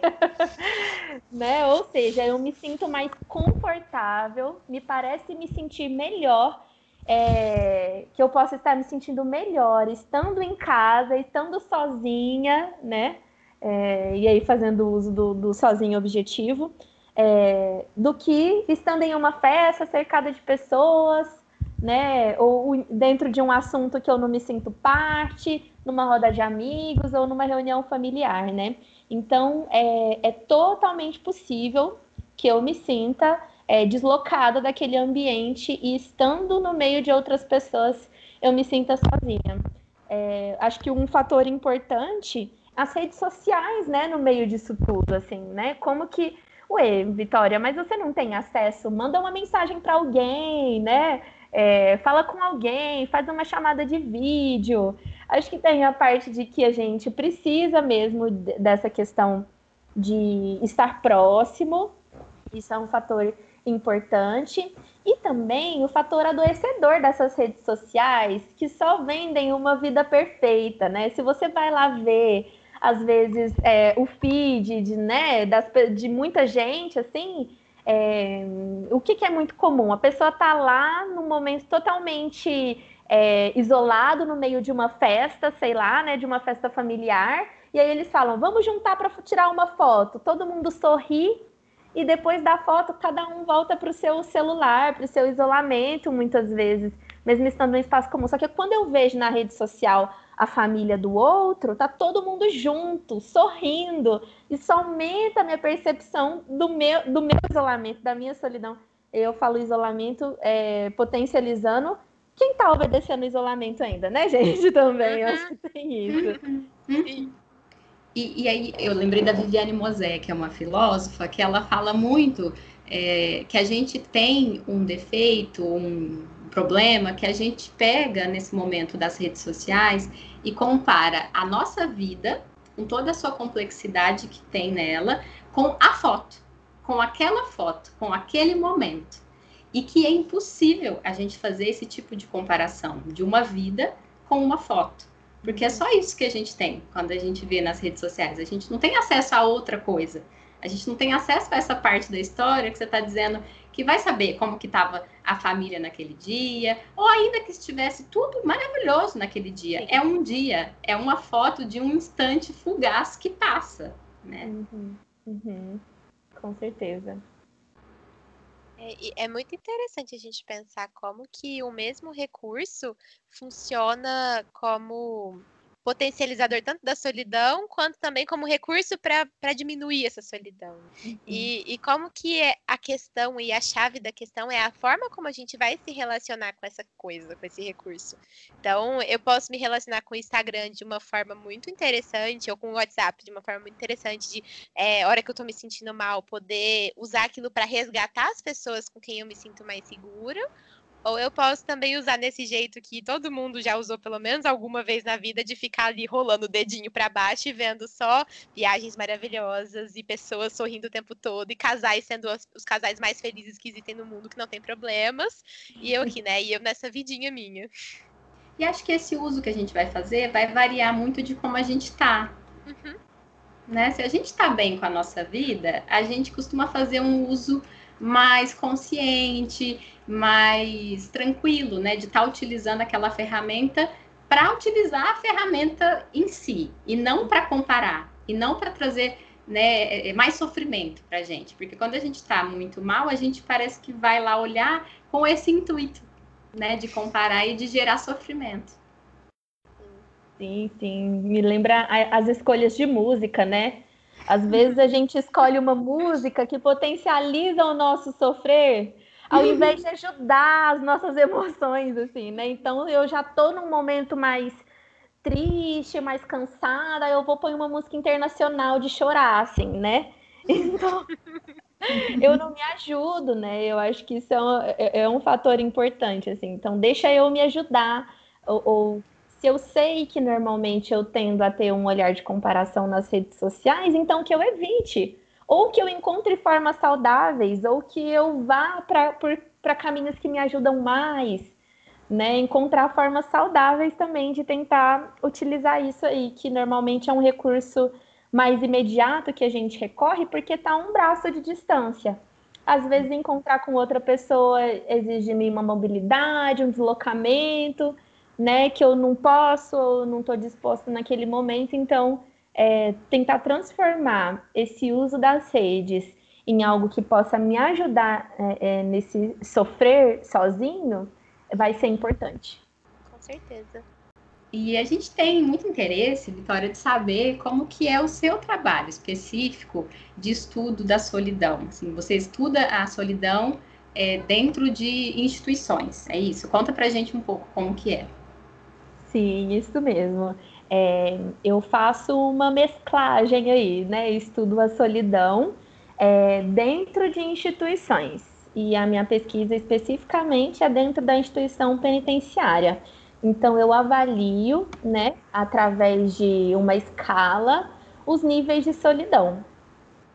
Speaker 5: né? Ou seja, eu me sinto mais confortável, me parece me sentir melhor, é, que eu posso estar me sentindo melhor estando em casa, estando sozinha, né? É, e aí fazendo uso do, do sozinho objetivo, é, do que estando em uma festa cercada de pessoas né? Ou dentro de um assunto que eu não me sinto parte, numa roda de amigos ou numa reunião familiar, né? Então, é, é totalmente possível que eu me sinta é, deslocada daquele ambiente e estando no meio de outras pessoas, eu me sinta sozinha. É, acho que um fator importante, as redes sociais, né, no meio disso tudo, assim, né? Como que, ué, Vitória, mas você não tem acesso? Manda uma mensagem para alguém, né? É, fala com alguém, faz uma chamada de vídeo. Acho que tem a parte de que a gente precisa mesmo dessa questão de estar próximo, isso é um fator importante. E também o fator adoecedor dessas redes sociais, que só vendem uma vida perfeita, né? Se você vai lá ver, às vezes, é, o feed de, né, das, de muita gente, assim, é, o que, que, é muito comum? A pessoa está lá num momento totalmente é, isolado, no meio de uma festa, sei lá, né, de uma festa familiar, e aí eles falam: vamos juntar para tirar uma foto. Todo mundo sorri e depois da foto cada um volta para o seu celular, para o seu isolamento, muitas vezes, mesmo estando em espaço comum. Só que quando eu vejo na rede social a família do outro, tá todo mundo junto, sorrindo. Isso aumenta a minha percepção do meu, do meu isolamento, da minha solidão. Eu falo isolamento é, potencializando quem está obedecendo isolamento ainda, né, gente? Também, eu acho que tem isso.
Speaker 1: E, e, aí eu lembrei da Viviane Mosé, que é uma filósofa, que ela fala muito é, que a gente tem um defeito, um problema que a gente pega nesse momento das redes sociais e compara a nossa vida, com toda a sua complexidade que tem nela, com a foto, com aquela foto, com aquele momento. E que é impossível a gente fazer esse tipo de comparação de uma vida com uma foto. Porque é só isso que a gente tem quando a gente vê nas redes sociais. A gente não tem acesso a outra coisa. A gente não tem acesso a essa parte da história que você está dizendo que vai saber como que estava a família naquele dia, ou ainda que estivesse tudo maravilhoso naquele dia. Sim. É um dia, é uma foto de um instante fugaz que passa, né?
Speaker 5: Uhum, uhum. Com certeza.
Speaker 2: É, é, muito interessante a gente pensar como que o mesmo recurso funciona como potencializador tanto da solidão quanto também como recurso para diminuir essa solidão. Uhum. E, e como que é a questão e a chave da questão é a forma como a gente vai se relacionar com essa coisa, com esse recurso. Então, eu posso me relacionar com o Instagram de uma forma muito interessante, ou com o WhatsApp de uma forma muito interessante, de é, hora que eu estou me sentindo mal, poder usar aquilo para resgatar as pessoas com quem eu me sinto mais segura, ou eu posso também usar nesse jeito que todo mundo já usou pelo menos alguma vez na vida, de ficar ali rolando o dedinho para baixo e vendo só viagens maravilhosas e pessoas sorrindo o tempo todo e casais sendo os, casais mais felizes que existem no mundo, que não tem problemas. E eu aqui, né? E eu nessa vidinha minha.
Speaker 1: E acho que esse uso que a gente vai fazer vai variar muito de como a gente tá. Uhum. Né? Se a gente está bem com a nossa vida, a gente costuma fazer um uso mais consciente, mais tranquilo, né? De estar tá utilizando aquela ferramenta para utilizar a ferramenta em si e não para comparar e não para trazer né, é, é mais sofrimento para a gente, porque quando a gente está muito mal, a gente parece que vai lá olhar com esse intuito, né, de comparar e de gerar sofrimento.
Speaker 5: Sim, sim, me lembra as escolhas de música, né? Às vezes a gente escolhe uma música que potencializa o nosso sofrer, ao invés de ajudar as nossas emoções, assim, né? Então eu já tô num momento mais triste, mais cansada, eu vou pôr uma música internacional de chorar, assim, né? Então eu não me ajudo, né? Eu acho que isso é um, é, é um fator importante, assim. Então deixa eu me ajudar ou, ou se eu sei que normalmente eu tendo a ter um olhar de comparação nas redes sociais, então que eu evite ou que eu encontre formas saudáveis, ou que eu vá para caminhos que me ajudam mais, né? Encontrar formas saudáveis também de tentar utilizar isso aí, que normalmente é um recurso mais imediato que a gente recorre, porque está um braço de distância. Às vezes encontrar com outra pessoa exige uma mobilidade, um deslocamento, né? Que eu não posso, ou não estou disposto naquele momento, então é, tentar transformar esse uso das redes em algo que possa me ajudar é, é, nesse sofrer sozinho, vai ser importante.
Speaker 2: Com certeza.
Speaker 1: E a gente tem muito interesse, Vitória, de saber como que é o seu trabalho específico de estudo da solidão. Assim, você estuda a solidão é, dentro de instituições, é isso? Conta pra gente um pouco como que é.
Speaker 5: Sim, isso mesmo. É, eu faço uma mesclagem aí, né? Estudo a solidão é, dentro de instituições. E a minha pesquisa especificamente é dentro da instituição penitenciária. Então eu avalio, né, através de uma escala, os níveis de solidão,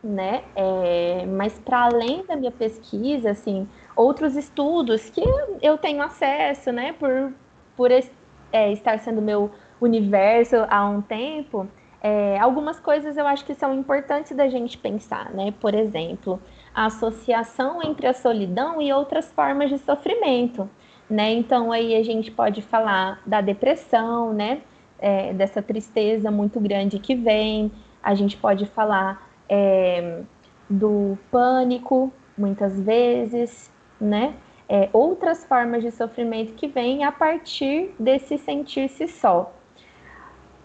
Speaker 5: né? É, mas para além da minha pesquisa, assim, outros estudos que eu tenho acesso, né, por, por é, estar sendo meu universo há um tempo, é, algumas coisas eu acho que são importantes da gente pensar, né? Por exemplo, a associação entre a solidão e outras formas de sofrimento, né? Então aí a gente pode falar da depressão, né? É, dessa tristeza muito grande que vem, a gente pode falar é, do pânico, muitas vezes, né? É, outras formas de sofrimento que vêm a partir desse sentir-se só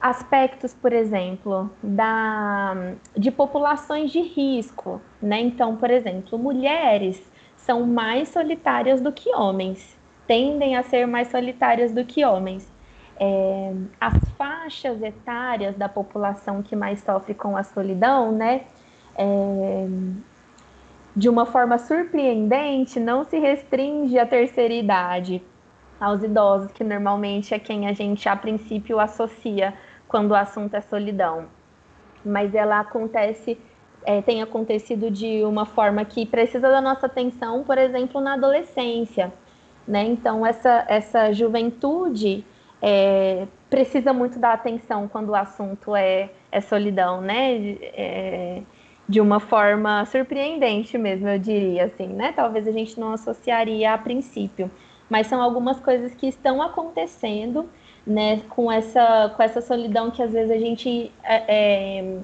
Speaker 5: aspectos, por exemplo, da, de populações de risco, né? Então, por exemplo, mulheres são mais solitárias do que homens, tendem a ser mais solitárias do que homens. É, as faixas etárias da população que mais sofre com a solidão, né? É, de uma forma surpreendente, não se restringe à terceira idade, aos idosos, que normalmente é quem a gente a princípio associa quando o assunto é solidão. Mas ela acontece, é, tem acontecido de uma forma que precisa da nossa atenção, por exemplo, na adolescência. Né? Então, essa, essa juventude é, precisa muito da atenção quando o assunto é, é solidão, né? É, de uma forma surpreendente mesmo, eu diria assim, né? Talvez a gente não associaria a princípio, mas são algumas coisas que estão acontecendo né, com essa, com essa solidão que às vezes a gente é, é,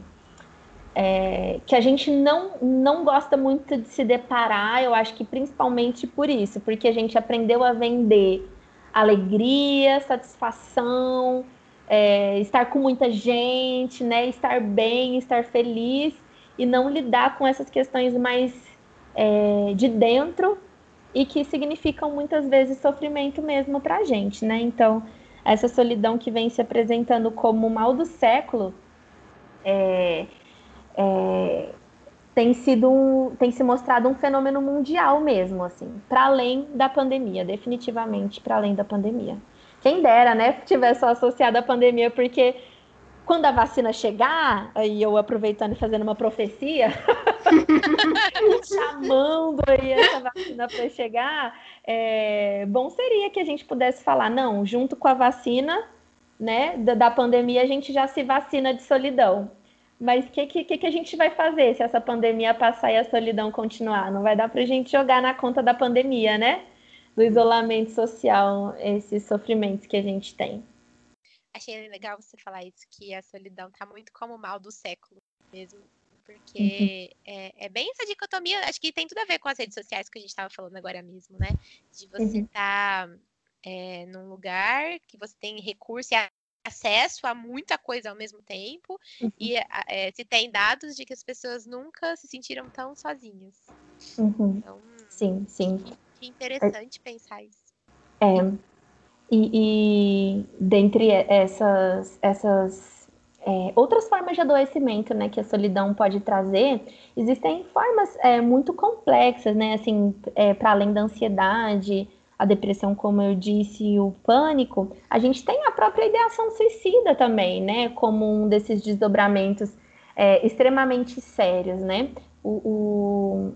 Speaker 5: é, que a gente não, não gosta muito de se deparar, eu acho que principalmente por isso, porque a gente aprendeu a vender alegria, satisfação, é, estar com muita gente, né, estar bem, estar feliz e não lidar com essas questões mais é, de dentro e que significam muitas vezes sofrimento mesmo para a gente, né? Então, essa solidão que vem se apresentando como o mal do século é, é, tem sido um, tem se mostrado um fenômeno mundial mesmo, assim, para além da pandemia, definitivamente para além da pandemia. Quem dera, né, tivesse associado à pandemia, porque quando a vacina chegar, aí eu aproveitando e fazendo uma profecia, chamando aí essa vacina para chegar, é, bom seria que a gente pudesse falar, não, junto com a vacina, né, da, da pandemia, a gente já se vacina de solidão. Mas o que, que, que a gente vai fazer se essa pandemia passar e a solidão continuar? Não vai dar para a gente jogar na conta da pandemia, né? Do isolamento social, esses sofrimentos que a gente tem.
Speaker 2: Achei legal você falar isso, que a solidão tá muito como o mal do século mesmo. Porque uhum. é, é, bem essa dicotomia, acho que tem tudo a ver com as redes sociais que a gente estava falando agora mesmo, né? De você estar uhum. tá, é, num lugar que você tem recurso e acesso a muita coisa ao mesmo tempo uhum. e é, se tem dados de que as pessoas nunca se sentiram tão sozinhas.
Speaker 5: Uhum. Então, sim, sim.
Speaker 2: Que interessante pensar isso.
Speaker 5: É, e, e dentre essas, essas é, outras formas de adoecimento né, que a solidão pode trazer, existem formas é, muito complexas, né? Assim, é, para além da ansiedade, a depressão, como eu disse, o pânico, a gente tem a própria ideação suicida também, né? Como um desses desdobramentos é, extremamente sérios, né? o, o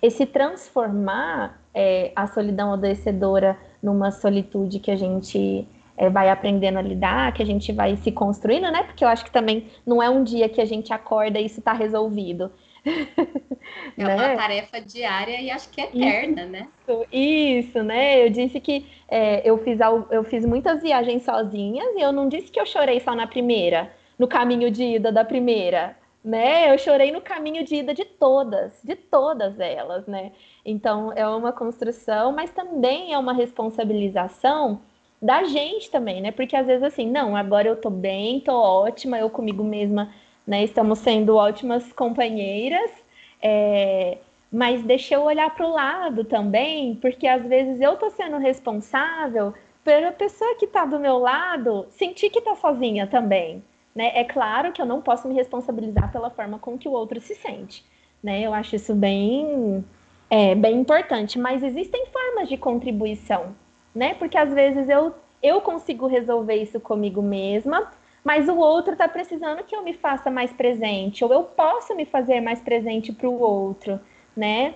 Speaker 5: esse transformar é, a solidão adoecedora numa solitude que a gente é, vai aprendendo a lidar, que a gente vai se construindo, né? Porque eu acho que também não é um dia que a gente acorda e isso está resolvido.
Speaker 1: É né? uma tarefa diária e acho que é eterna,
Speaker 5: isso,
Speaker 1: né?
Speaker 5: Isso, né? Eu disse que é, eu, fiz, eu fiz muitas viagens sozinhas e eu não disse que eu chorei só na primeira, no caminho de ida da primeira, né? Eu chorei no caminho de ida de todas, de todas elas, né? Então é uma construção, mas também é uma responsabilização da gente também, né? Porque às vezes assim, não, agora eu tô bem, tô ótima, eu comigo mesma, né? Estamos sendo ótimas companheiras, é, mas deixa eu olhar para o lado também, porque às vezes eu tô sendo responsável pela pessoa que está do meu lado sentir que está sozinha também. Né? É claro que eu não posso me responsabilizar pela forma com que o outro se sente. Né? Eu acho isso bem, é, bem importante, mas existem formas de contribuição né? Porque às vezes eu, eu consigo resolver isso comigo mesma, mas o outro está precisando que eu me faça mais presente, ou eu posso me fazer mais presente para o outro, né?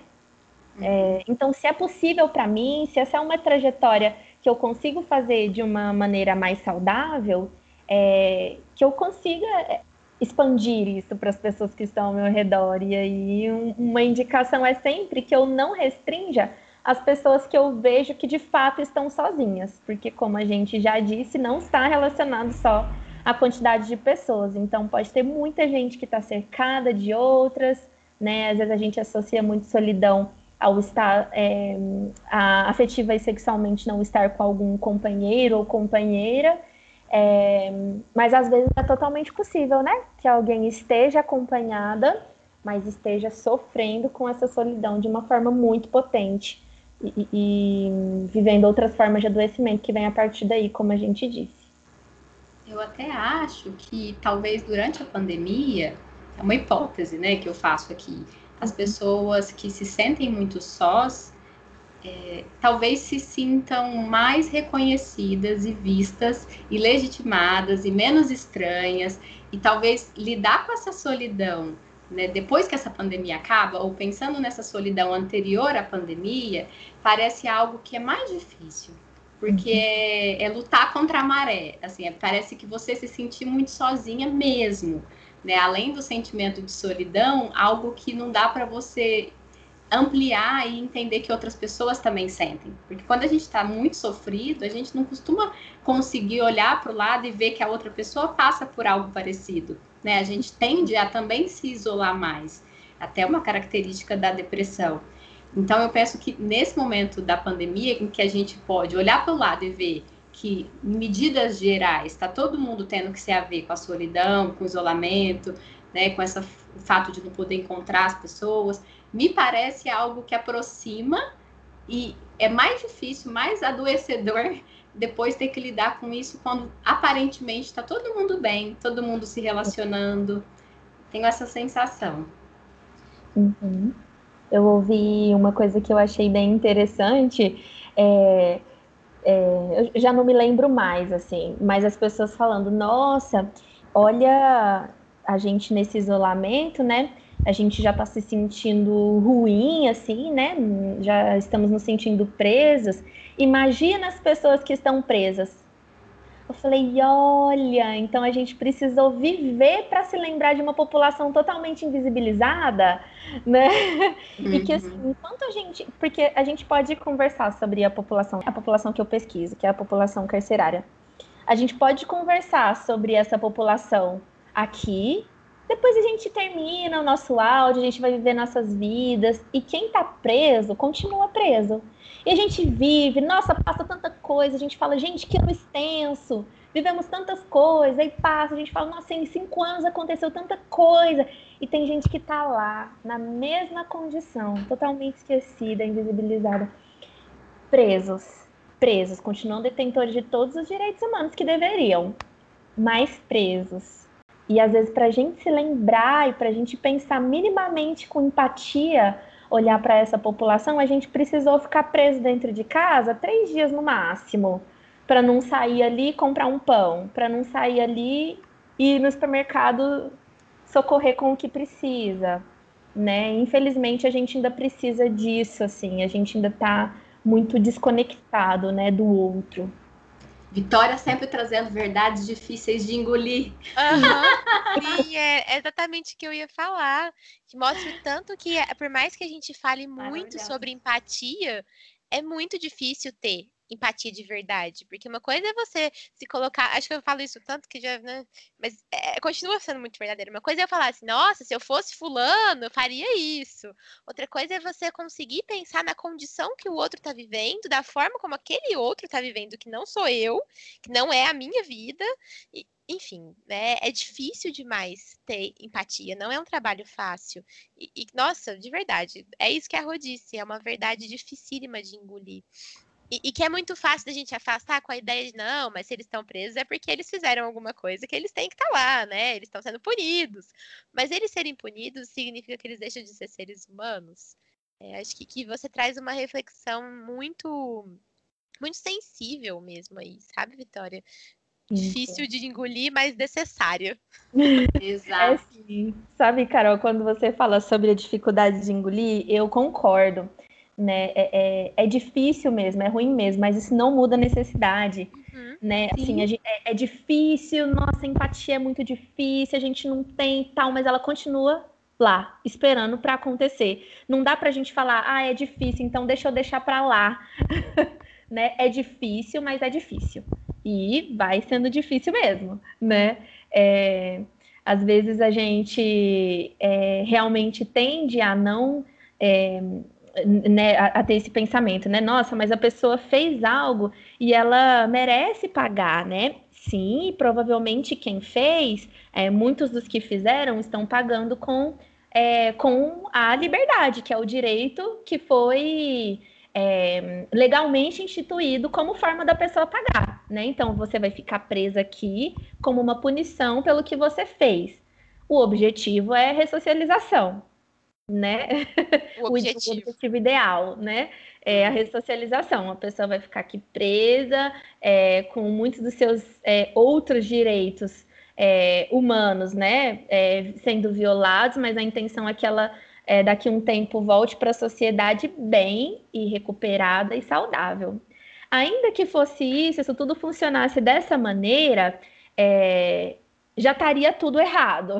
Speaker 5: É, então, se é possível para mim, se essa é uma trajetória que eu consigo fazer de uma maneira mais saudável, é, que eu consiga é, expandir isso para as pessoas que estão ao meu redor. E aí, um, uma indicação é sempre que eu não restrinja as pessoas que eu vejo que de fato estão sozinhas, porque como a gente já disse, não está relacionado só à quantidade de pessoas. Então pode ter muita gente que está cercada de outras, né? Às vezes a gente associa muito solidão ao estar é, afetiva e sexualmente não estar com algum companheiro ou companheira. É, mas às vezes é totalmente possível, né? Que alguém esteja acompanhada, mas esteja sofrendo com essa solidão de uma forma muito potente e, e vivendo outras formas de adoecimento que vem a partir daí, como a gente disse.
Speaker 1: Eu até acho que talvez durante a pandemia, é uma hipótese, né, que eu faço aqui, as uhum. pessoas que se sentem muito sós, é, talvez se sintam mais reconhecidas e vistas e legitimadas e menos estranhas, e talvez lidar com essa solidão né, depois que essa pandemia acaba, ou pensando nessa solidão anterior à pandemia, parece algo que é mais difícil, porque uhum. é, é, lutar contra a maré. Assim, é, parece que você se sentir muito sozinha mesmo, né? Além do sentimento de solidão, algo que não dá para você ampliar e entender que outras pessoas também sentem. Porque quando a gente está muito sofrido, a gente não costuma conseguir olhar para o lado e ver que a outra pessoa passa por algo parecido né? A gente tende a também se isolar mais, até uma característica da depressão. Então, eu penso que nesse momento da pandemia, em que a gente pode olhar para o lado e ver que, em medidas gerais, está todo mundo tendo que se haver com a solidão, com o isolamento, né, com o fato de não poder encontrar as pessoas, me parece algo que aproxima e é mais difícil, mais adoecedor depois ter que lidar com isso quando aparentemente está todo mundo bem, todo mundo se relacionando. Tenho essa sensação.
Speaker 5: Uhum. Eu ouvi uma coisa que eu achei bem interessante. É, é, eu já não me lembro mais, assim, mas as pessoas falando: nossa, olha a gente nesse isolamento, né? A gente já está se sentindo ruim, assim, né? Já estamos nos sentindo presos. Imagina as pessoas que estão presas. Eu falei, olha, então a gente precisou viver para se lembrar de uma população totalmente invisibilizada, né? Uhum. E que assim, enquanto a gente, porque a gente pode conversar sobre a população, a população que eu pesquiso, que é a população carcerária. A gente pode conversar sobre essa população aqui, depois a gente termina o nosso áudio, a gente vai viver nossas vidas, e quem está preso continua preso. E a gente vive, nossa, passa tanta coisa, a gente fala, gente, que ano extenso, vivemos tantas coisas, aí passa, a gente fala, nossa, em cinco anos aconteceu tanta coisa. E tem gente que tá lá, na mesma condição, totalmente esquecida, invisibilizada, presos, presos, continuam detentores de todos os direitos humanos que deveriam, mas presos. E às vezes, para a gente se lembrar e para a gente pensar minimamente com empatia olhar para essa população, a gente precisou ficar preso dentro de casa três dias no máximo, para não sair ali e comprar um pão, para não sair ali e ir no supermercado socorrer com o que precisa. né? Infelizmente a gente ainda precisa disso, assim, a gente ainda está muito desconectado, né, do outro.
Speaker 1: Vitória sempre trazendo verdades difíceis de engolir.
Speaker 2: Uhum. Sim, é exatamente o que eu ia falar. Que mostra o tanto que, por mais que a gente fale muito sobre empatia, é muito difícil ter empatia de verdade. Porque uma coisa é você se colocar. Acho que eu falo isso tanto que já. Né, mas é, continua sendo muito verdadeiro. Uma coisa é eu falar assim, nossa, se eu fosse fulano, eu faria isso. Outra coisa é você conseguir pensar na condição que o outro está vivendo, da forma como aquele outro está vivendo, que não sou eu, que não é a minha vida. E, enfim, né, é difícil demais ter empatia, não é um trabalho fácil. E, e, nossa, de verdade, é isso que a Rô disse, é uma verdade dificílima de engolir. E, e, que é muito fácil da gente afastar com a ideia de não, mas se eles estão presos é porque eles fizeram alguma coisa que eles têm que estar tá lá, né? Eles estão sendo punidos. Mas eles serem punidos significa que eles deixam de ser seres humanos. É, acho que, que você traz uma reflexão muito muito sensível mesmo aí, sabe, Vitória? Difícil de engolir, mas necessária.
Speaker 5: Exato. É sim. Sabe, Carol, quando você fala sobre a dificuldade de engolir, eu concordo né? É, é, é, difícil mesmo, é ruim mesmo, mas isso não muda a necessidade, uhum, né? Assim, gente, é, é, difícil, nossa, empatia é muito difícil, a gente não tem tal, mas ela continua lá, esperando para acontecer. Não dá para a gente falar, ah, é difícil, então deixa eu deixar para lá, né? É difícil, mas é difícil e vai sendo difícil mesmo, né? É, às vezes a gente é, realmente tende a não é, né, a, a, ter esse pensamento, né? Nossa, mas a pessoa fez algo e ela merece pagar, né? Sim, provavelmente quem fez, é, muitos dos que fizeram estão pagando com, é, com a liberdade, que é o direito que foi é, legalmente instituído como forma da pessoa pagar, né? Então você vai ficar presa aqui como uma punição pelo que você fez. O objetivo é ressocialização né?
Speaker 2: O objetivo. o objetivo
Speaker 5: ideal, né? É a ressocialização. A pessoa vai ficar aqui presa é, com muitos dos seus é, outros direitos é, humanos, né? É, sendo violados, mas a intenção é que ela é, daqui a um tempo volte para a sociedade bem e recuperada e saudável. Ainda que fosse isso, se tudo funcionasse dessa maneira, é, já estaria tudo errado,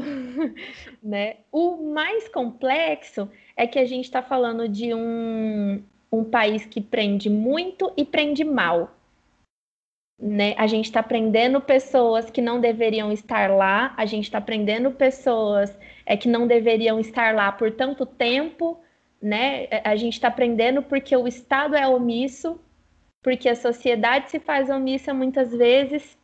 Speaker 5: né? O mais complexo é que a gente está falando de um, um país que prende muito e prende mal. Né? A gente está prendendo pessoas que não deveriam estar lá, a gente está prendendo pessoas é, que não deveriam estar lá por tanto tempo, né? A gente está prendendo porque o Estado é omisso, porque a sociedade se faz omissa muitas vezes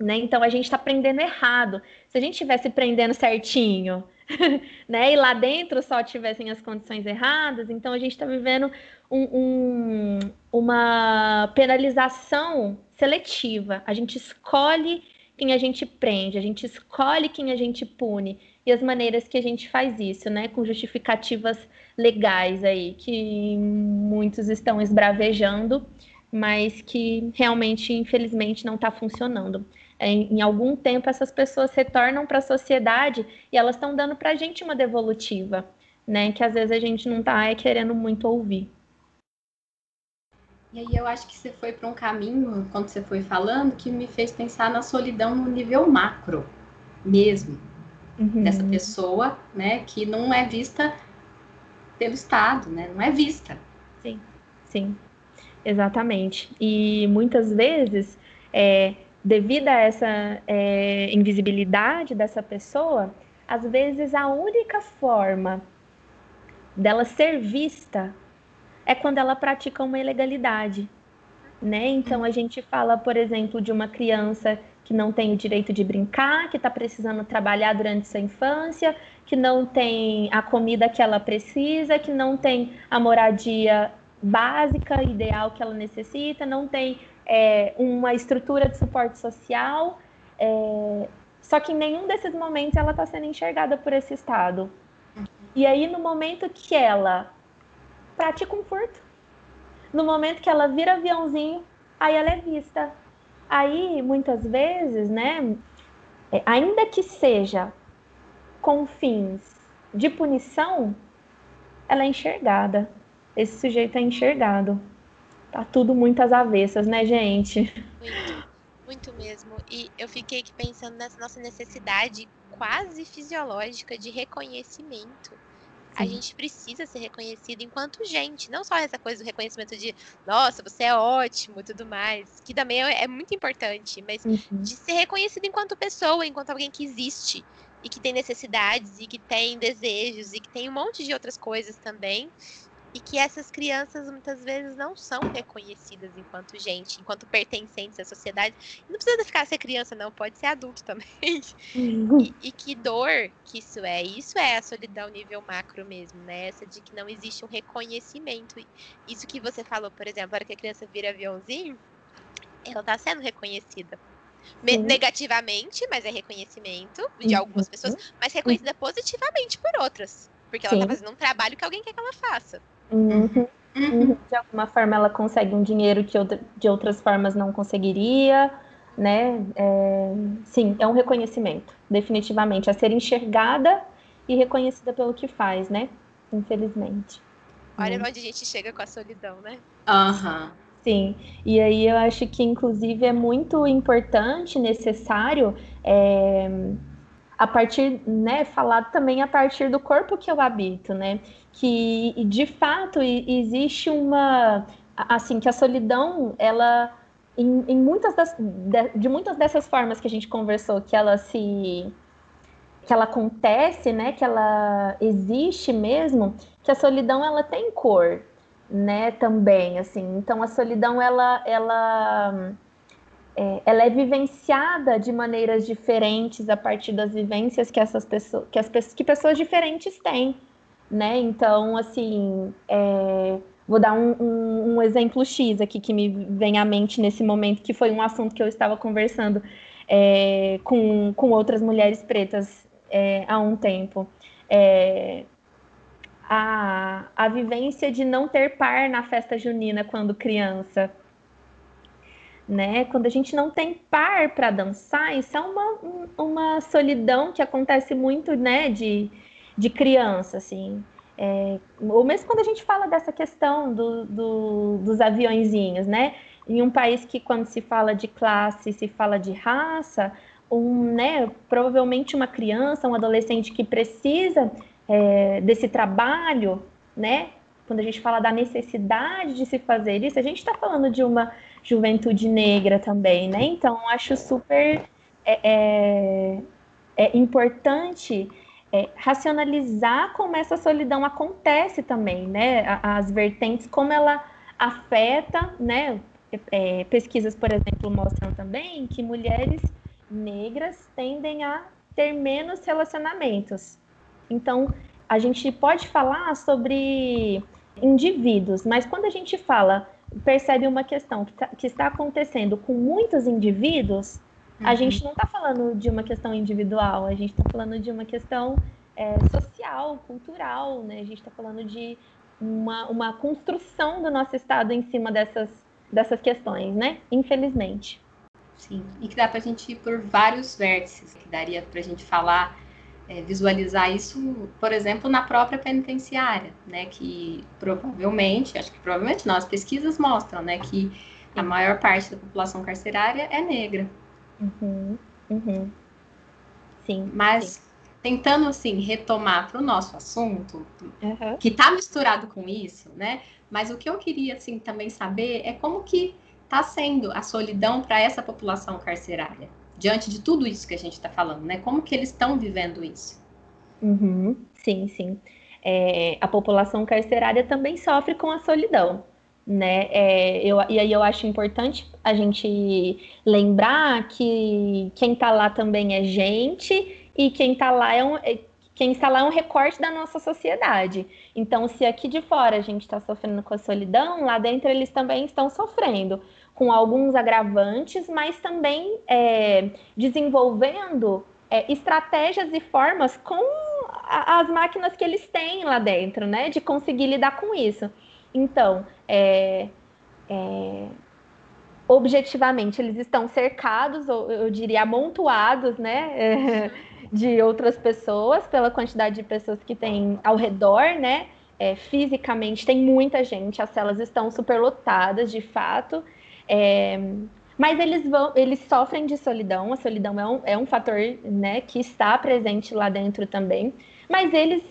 Speaker 5: né? Então a gente está prendendo errado. Se a gente estivesse prendendo certinho, né? E lá dentro só tivessem as condições erradas, então a gente está vivendo um, um, uma penalização seletiva. A gente escolhe quem a gente prende, a gente escolhe quem a gente pune e as maneiras que a gente faz isso, né? Com justificativas legais aí que muitos estão esbravejando, mas que realmente, infelizmente, não está funcionando em, em algum tempo essas pessoas retornam para a sociedade e elas estão dando para a gente uma devolutiva, né? Que às vezes a gente não está querendo muito ouvir.
Speaker 1: E aí eu acho que você foi para um caminho, quando você foi falando, que me fez pensar na solidão no nível macro mesmo. Uhum. Dessa pessoa, né, que não é vista pelo Estado, né? Não é vista.
Speaker 5: Sim, sim, exatamente. E muitas vezes é, devido a essa é, invisibilidade dessa pessoa, às vezes a única forma dela ser vista é quando ela pratica uma ilegalidade, né? Então a gente fala, por exemplo, de uma criança que não tem o direito de brincar, que está precisando trabalhar durante sua infância, que não tem a comida que ela precisa, que não tem a moradia básica, ideal que ela necessita, não tem é, uma estrutura de suporte social, é, só que em nenhum desses momentos ela está sendo enxergada por esse Estado. E aí, no momento que ela pratica um furto, no momento que ela vira aviãozinho, aí ela é vista. Aí, muitas vezes, né, é, ainda que seja com fins de punição, ela é enxergada. Esse sujeito é enxergado. Tá tudo muito às avessas, né, gente?
Speaker 2: Muito, muito mesmo. E eu fiquei aqui pensando nessa nossa necessidade quase fisiológica de reconhecimento. A gente precisa ser reconhecido enquanto gente, não só essa coisa do reconhecimento de, nossa, você é ótimo e tudo mais, que também é, é muito importante, mas uhum. de ser reconhecido enquanto pessoa, enquanto alguém que existe e que tem necessidades e que tem desejos e que tem um monte de outras coisas também e que essas crianças muitas vezes não são reconhecidas enquanto gente, enquanto pertencentes à sociedade. Não precisa ficar ser criança, não, pode ser adulto também. E, e, que dor que isso é. Isso é a solidão nível macro mesmo, né? Essa de que não existe um reconhecimento. Isso que você falou, por exemplo, a hora que a criança vira aviãozinho, ela está sendo reconhecida. Negativamente, mas é reconhecimento de algumas uhum. pessoas, mas reconhecida positivamente por outras. Porque ela está fazendo um trabalho que alguém quer que ela faça.
Speaker 5: Uhum. Uhum. De alguma forma ela consegue um dinheiro que de outras formas não conseguiria, né? É, sim, é um reconhecimento, definitivamente, a ser enxergada e reconhecida pelo que faz, né? Infelizmente.
Speaker 2: Olha uhum. onde a gente chega com a solidão, né?
Speaker 1: Aham. Uhum.
Speaker 5: Sim, e aí eu acho que inclusive é muito importante, necessário, é, a partir, né, falado também a partir do corpo que eu habito, né, que de fato existe uma, assim, que a solidão, ela, em, em muitas das, de, de, muitas dessas formas que a gente conversou, que ela se, que ela acontece, né, que ela existe mesmo, que a solidão, ela tem cor, né, também, assim, então a solidão, ela, ela é, ela é vivenciada de maneiras diferentes a partir das vivências que essas pessoas, que as que pessoas diferentes têm, né? Então, assim, é, vou dar um, um, um, exemplo X aqui que me vem à mente nesse momento, que foi um assunto que eu estava conversando é, com, com outras mulheres pretas é, há um tempo. É, a, a vivência de não ter par na festa junina quando criança, né? Quando a gente não tem par para dançar, isso é uma, uma solidão que acontece muito, né, de, de criança, assim. É, ou mesmo quando a gente fala dessa questão do, do, dos aviãozinhos, né? Em um país que quando se fala de classe, se fala de raça, um, né, provavelmente uma criança, um adolescente que precisa é, desse trabalho, né? Quando a gente fala da necessidade de se fazer isso, a gente está falando de uma juventude negra também, né? Então, acho super é, é, é importante é, racionalizar como essa solidão acontece também, né? As vertentes, como ela afeta, né? É, pesquisas, por exemplo, mostram também que mulheres negras tendem a ter menos relacionamentos. Então, a gente pode falar sobre indivíduos, mas quando a gente fala percebe uma questão que, tá, que está acontecendo com muitos indivíduos, uhum. a gente não está falando de uma questão individual, a gente está falando de uma questão é, social, cultural, né? A gente está falando de uma, uma construção do nosso Estado em cima dessas, dessas questões, né? Infelizmente.
Speaker 1: Sim, e que dá para a gente ir por vários vértices, que daria para a gente falar é, visualizar isso, por exemplo, na própria penitenciária, né? Que provavelmente, acho que provavelmente não, as pesquisas mostram, né? Que a maior parte da população carcerária é negra.
Speaker 5: Uhum, uhum. Sim.
Speaker 1: Mas sim. tentando assim retomar para o nosso assunto, uhum. que está misturado com isso, né? Mas o que eu queria assim também saber é como que está sendo a solidão para essa população carcerária diante de tudo isso que a gente está falando, né? Como que eles estão vivendo isso?
Speaker 5: Uhum, sim, sim. É, a população carcerária também sofre com a solidão, né? É, eu, e aí eu acho importante a gente lembrar que quem está lá também é gente e quem está lá é um, é, quem está lá é um recorte da nossa sociedade. Então, se aqui de fora a gente está sofrendo com a solidão, lá dentro eles também estão sofrendo com alguns agravantes, mas também é, desenvolvendo é, estratégias e formas com as máquinas que eles têm lá dentro, né? De conseguir lidar com isso. Então, é, é objetivamente, eles estão cercados, ou eu diria amontoados, né? de outras pessoas, pela quantidade de pessoas que tem ao redor, né? É, fisicamente tem muita gente, as celas estão superlotadas, de fato. É, mas eles vão, eles sofrem de solidão. A solidão é um, é um fator, né, que está presente lá dentro também. Mas eles,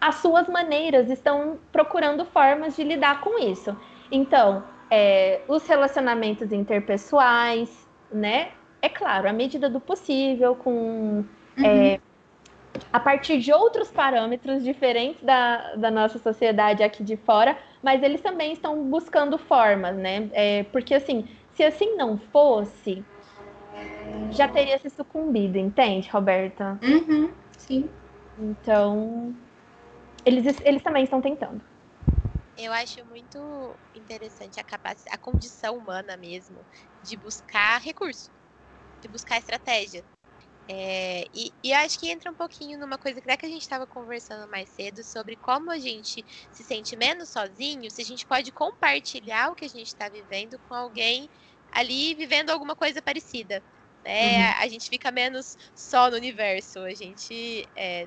Speaker 5: as suas maneiras, estão procurando formas de lidar com isso. Então, é, os relacionamentos interpessoais, né? É claro, à medida do possível, com uhum. é, a partir de outros parâmetros diferentes da, da nossa sociedade aqui de fora, mas eles também estão buscando formas, né? É, porque assim, se assim não fosse, já teria se sucumbido, entende, Roberta?
Speaker 1: Uhum, sim.
Speaker 5: Então, eles, eles também estão tentando.
Speaker 2: Eu acho muito interessante a capacidade, a condição humana mesmo de buscar recurso, de buscar estratégia. É, e, e acho que entra um pouquinho numa coisa que, que a gente estava conversando mais cedo sobre como a gente se sente menos sozinho, se a gente pode compartilhar o que a gente está vivendo com alguém ali vivendo alguma coisa parecida. Né? Uhum. A gente fica menos só no universo, a gente é,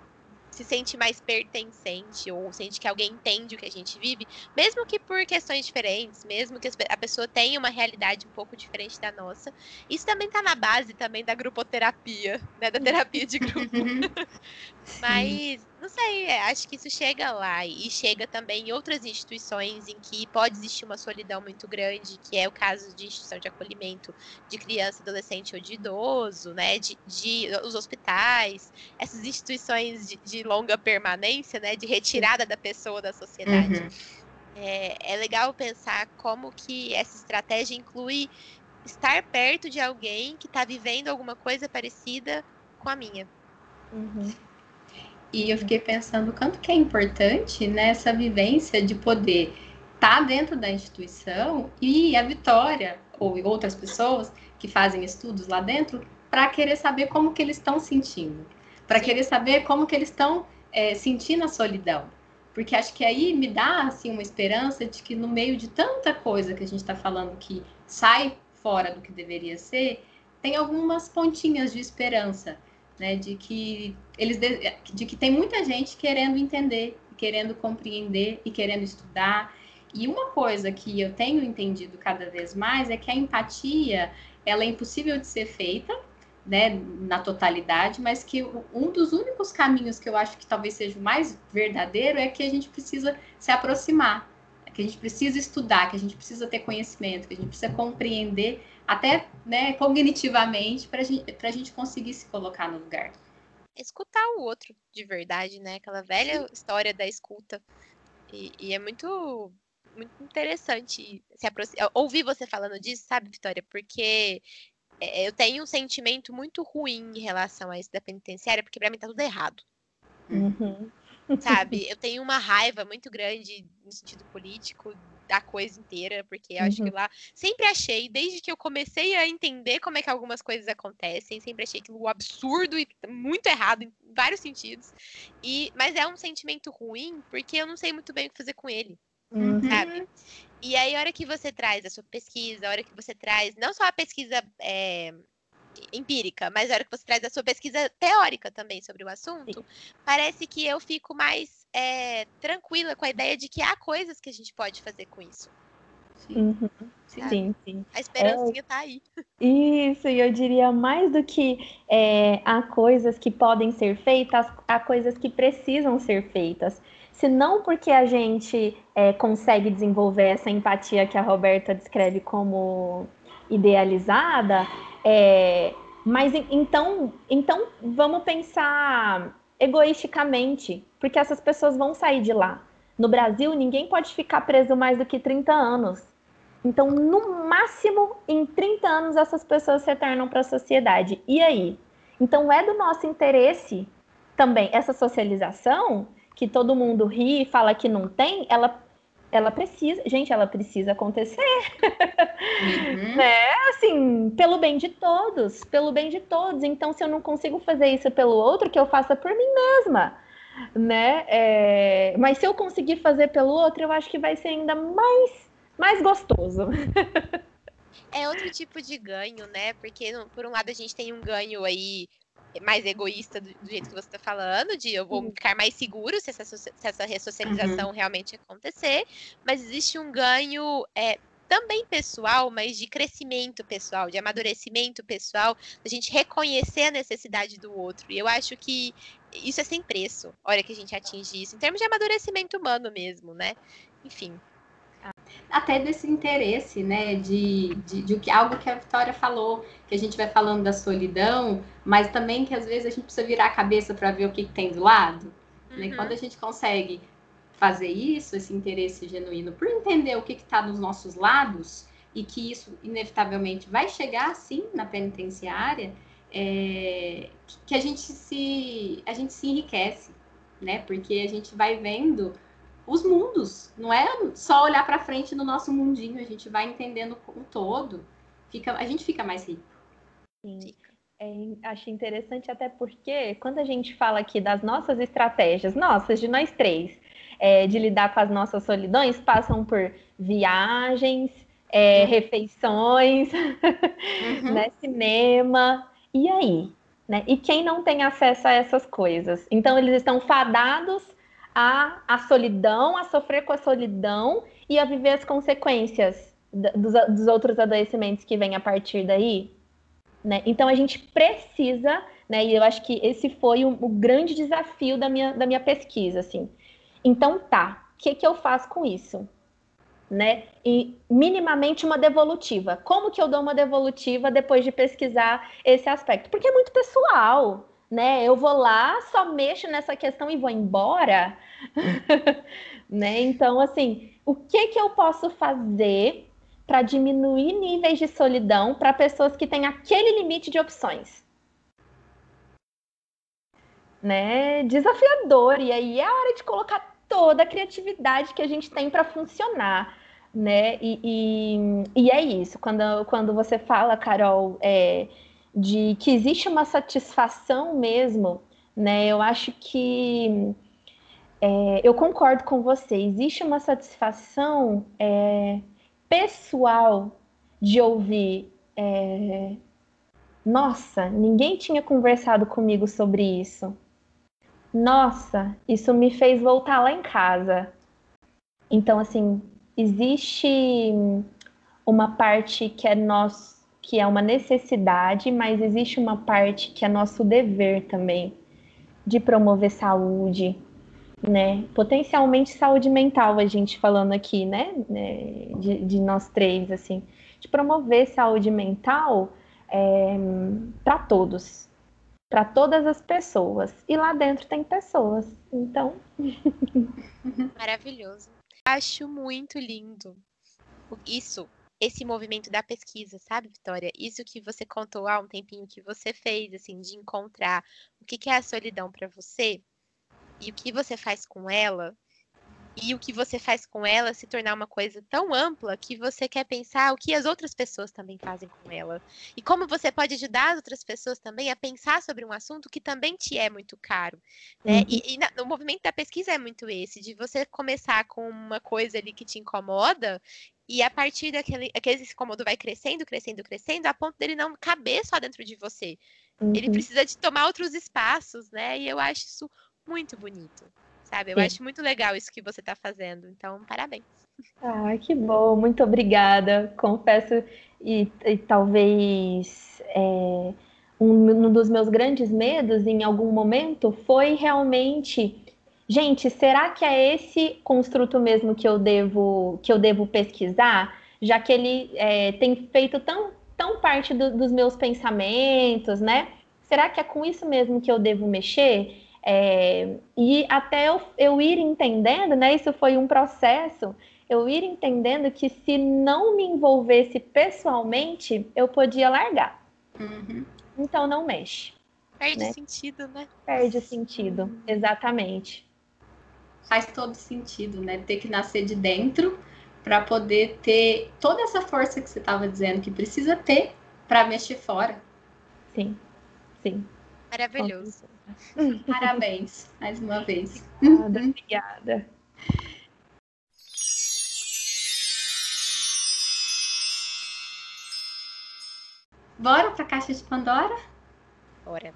Speaker 2: se sente mais pertencente ou sente que alguém entende o que a gente vive, mesmo que por questões diferentes, mesmo que a pessoa tenha uma realidade um pouco diferente da nossa. Isso também está na base também da grupoterapia, né, da terapia de grupo. Mas não sei, é, acho que isso chega lá e chega também em outras instituições em que pode existir uma solidão muito grande, que é o caso de instituição de acolhimento de criança, adolescente ou de idoso, né? De, de os hospitais, essas instituições de, de, longa permanência, né? De retirada da pessoa da sociedade. Uhum. É, é legal pensar como que essa estratégia inclui estar perto de alguém que está vivendo alguma coisa parecida com a minha.
Speaker 1: Uhum. E eu fiquei pensando o quanto que é importante nessa vivência de poder estar tá dentro da instituição e a Vitória ou outras pessoas que fazem estudos lá dentro para querer saber como que eles estão sentindo, para querer saber como que eles estão é, sentindo a solidão, porque acho que aí me dá assim uma esperança de que no meio de tanta coisa que a gente está falando que sai fora do que deveria ser, tem algumas pontinhas de esperança né? De que eles de que tem muita gente querendo entender, querendo compreender e querendo estudar. E uma coisa que eu tenho entendido cada vez mais é que a empatia ela é impossível de ser feita, né, na totalidade, mas que um dos únicos caminhos que eu acho que talvez seja o mais verdadeiro é que a gente precisa se aproximar, que a gente precisa estudar, que a gente precisa ter conhecimento, que a gente precisa compreender até né, cognitivamente, para gente, a gente conseguir se colocar no lugar.
Speaker 2: Escutar o outro de verdade, né? Aquela velha história da escuta. E, e, é muito, muito interessante se ouvir você falando disso, sabe, Vitória? Porque é, eu tenho um sentimento muito ruim em relação a isso da penitenciária, porque para mim tá tudo errado.
Speaker 5: Uhum.
Speaker 2: Sabe? Eu tenho uma raiva muito grande no sentido político da coisa inteira, porque eu uhum. acho que uhum. lá sempre achei, desde que eu comecei a entender como é que algumas coisas acontecem, sempre achei aquilo absurdo e muito errado em vários sentidos. E mas é um sentimento ruim porque eu não sei muito bem o que fazer com ele. Uhum. Sabe? E aí, a hora que você traz a sua pesquisa, a hora que você traz não só a pesquisa é, empírica, mas a hora que você traz a sua pesquisa teórica também sobre o assunto, Sim. parece que eu fico mais é, tranquila com a ideia de que há coisas que a gente pode fazer com isso.
Speaker 5: Sim, uhum. sim, sim.
Speaker 2: A esperancinha é, tá aí.
Speaker 5: Isso, e eu diria mais do que é, há coisas que podem ser feitas, há coisas que precisam ser feitas. Se não porque a gente é, consegue desenvolver essa empatia que a Roberta descreve como idealizada, é, mas então, então vamos pensar egoisticamente, porque essas pessoas vão sair de lá. No Brasil, ninguém pode ficar preso mais do que 30 anos. Então, no máximo, em 30 anos, essas pessoas retornam para a sociedade. E aí? Então, é do nosso interesse também essa socialização, que todo mundo ri e fala que não tem, ela ela precisa, gente, ela precisa acontecer. Uhum. né? Assim, pelo bem de todos, pelo bem de todos. Então, se eu não consigo fazer isso pelo outro, que eu faça por mim mesma. Né? É... Mas se eu conseguir fazer pelo outro, eu acho que vai ser ainda mais, mais gostoso.
Speaker 2: é outro tipo de ganho, né? Porque, por um lado, a gente tem um ganho aí mais egoísta do, do, jeito que você está falando, de eu vou ficar mais seguro se essa, se essa ressocialização uhum. realmente acontecer, mas existe um ganho é, também pessoal, mas de crescimento pessoal, de amadurecimento pessoal, da gente reconhecer a necessidade do outro. E eu acho que isso é sem preço, a hora que a gente atinge isso, em termos de amadurecimento humano mesmo, né? Enfim,
Speaker 1: até desse interesse, né, de, de, de, de, algo que a Vitória falou, que a gente vai falando da solidão, mas também que às vezes a gente precisa virar a cabeça para ver o que, que, tem do lado. Né? Uhum. Né? Quando a gente consegue fazer isso, esse interesse genuíno, por entender o que está nos nossos lados e que isso inevitavelmente vai chegar sim na penitenciária, é, que a gente se a gente se enriquece, né? Porque a gente vai vendo os mundos. Não é só olhar para frente no nosso mundinho, a gente vai entendendo o todo. Fica, a gente fica mais rico.
Speaker 5: Sim. É, acho interessante até porque quando a gente fala aqui das nossas estratégias, nossas, de nós três, é, de lidar com as nossas solidões, passam por viagens, é, uhum. refeições, uhum. né, cinema. E aí? Né? E quem não tem acesso a essas coisas? Então, eles estão fadados a, a solidão, a sofrer com a solidão e a viver as consequências dos, dos outros adoecimentos que vêm a partir daí. Né? Então a gente precisa, né? E eu acho que esse foi o, o, grande desafio da minha, da minha pesquisa, assim. Então tá, o que, que eu faço com isso? Né? E minimamente uma devolutiva. Como que eu dou uma devolutiva depois de pesquisar esse aspecto? Porque é muito pessoal né? Eu vou lá, só mexo nessa questão e vou embora, né? Então, assim, o que que eu posso fazer para diminuir níveis de solidão para pessoas que têm aquele limite de opções? Né? Desafiador, e aí é a hora de colocar toda a criatividade que a gente tem para funcionar, né? E, e, e, é isso, quando, quando você fala, Carol, é, de que existe uma satisfação mesmo, né? Eu acho que é, eu concordo com você. Existe uma satisfação é, pessoal de ouvir. É, Nossa, ninguém tinha conversado comigo sobre isso. Nossa, isso me fez voltar lá em casa. Então, assim, existe uma parte que é nosso que é uma necessidade, mas existe uma parte que é nosso dever também de promover saúde, né? Potencialmente saúde mental, a gente falando aqui, né? né? De, de nós três, assim, de promover saúde mental é, para todos, para todas as pessoas. E lá dentro tem pessoas, então.
Speaker 2: Maravilhoso. Acho muito lindo isso esse movimento da pesquisa, sabe, Vitória? Isso que você contou há um tempinho que você fez, assim, de encontrar o que é a solidão para você e o que você faz com ela, e o que você faz com ela se tornar uma coisa tão ampla que você quer pensar o que as outras pessoas também fazem com ela. E como você pode ajudar as outras pessoas também a pensar sobre um assunto que também te é muito caro. Né? Uhum. E, e na, o movimento da pesquisa é muito esse, de você começar com uma coisa ali que te incomoda e a partir daquele aquele incômodo vai crescendo, crescendo, crescendo, a ponto dele não caber só dentro de você. Uhum. Ele precisa de tomar outros espaços, né? E eu acho isso muito bonito, sabe? Eu Sim. acho muito legal isso que você está fazendo. Então, parabéns.
Speaker 5: Ah, que bom, muito obrigada. Confesso, e, e talvez é, um, um dos meus grandes medos em algum momento foi realmente gente, será que é esse construto mesmo que eu devo que eu devo pesquisar, já que ele é, tem feito tão, tão parte do, dos meus pensamentos, né? Será que é com isso mesmo que eu devo mexer? É, e até eu, eu ir entendendo, né? Isso foi um processo. Eu ir entendendo que se não me envolvesse pessoalmente, eu podia largar. Uhum. Então não mexe.
Speaker 2: Perde né? sentido, né?
Speaker 5: Perde sentido, exatamente
Speaker 1: faz todo sentido, né? Ter que nascer de dentro para poder ter toda essa força que você estava dizendo que precisa ter para mexer fora.
Speaker 5: Sim, sim.
Speaker 2: Maravilhoso.
Speaker 1: Parabéns, mais uma vez.
Speaker 5: Obrigada, obrigada.
Speaker 1: Bora para a caixa de Pandora?
Speaker 2: Bora.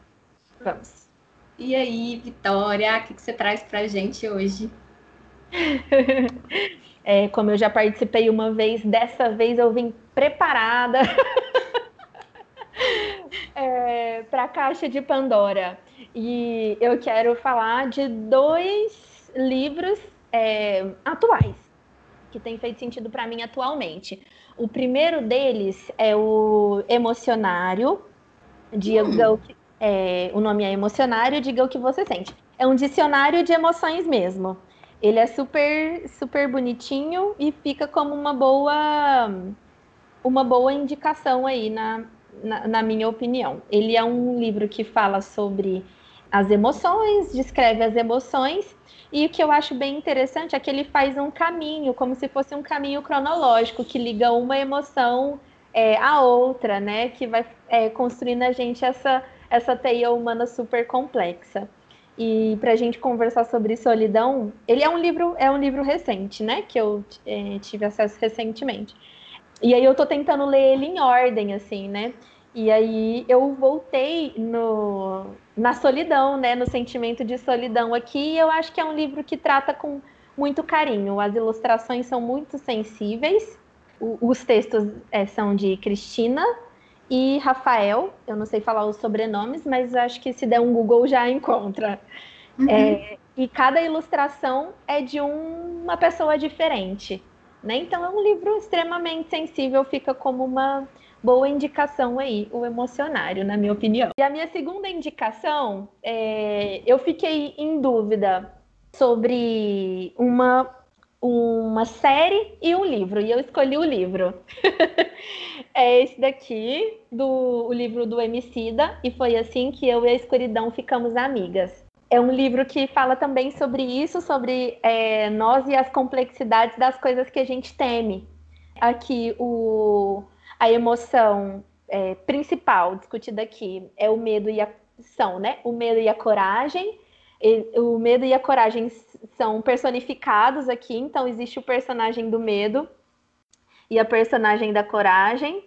Speaker 5: Vamos.
Speaker 1: E aí, Vitória, o que, que você traz pra gente hoje?
Speaker 5: É, como eu já participei uma vez, dessa vez eu vim preparada é, para a caixa de Pandora. E eu quero falar de dois livros é, atuais que têm feito sentido para mim atualmente. O primeiro deles é o Emocionário, de hum. É, o nome é Emocionário, diga o que você sente. É um dicionário de emoções mesmo. Ele é super, super bonitinho e fica como uma boa, uma boa indicação aí na, na, na minha opinião. Ele é um livro que fala sobre as emoções, descreve as emoções e o que eu acho bem interessante é que ele faz um caminho, como se fosse um caminho cronológico que liga uma emoção é, à outra, né? Que vai é, construindo a gente essa, essa teia humana super complexa. E para a gente conversar sobre solidão, ele é um livro, é um livro recente, né? Que eu é, tive acesso recentemente. E aí eu tô tentando ler ele em ordem, assim, né? E aí eu voltei no, na solidão, né? No sentimento de solidão aqui. E eu acho que é um livro que trata com muito carinho. As ilustrações são muito sensíveis. O, os textos é, são de Cristina e Rafael, eu não sei falar os sobrenomes, mas acho que se der um Google já encontra. Uhum. É, e cada ilustração é de um, uma pessoa diferente. Né? Então é um livro extremamente sensível, fica como uma boa indicação aí, o emocionário, na minha opinião. E a minha segunda indicação, é, eu fiquei em dúvida sobre uma uma série e um livro, e eu escolhi o livro. é esse daqui, do o livro do Emicida, e foi assim que eu e a escuridão ficamos amigas. É um livro que fala também sobre isso, sobre é, nós e as complexidades das coisas que a gente teme. Aqui, o, a emoção é, principal discutida aqui é o medo e a são, né? O medo e a coragem. E, o medo e a coragem são personificados aqui, então existe o personagem do medo e a personagem da coragem.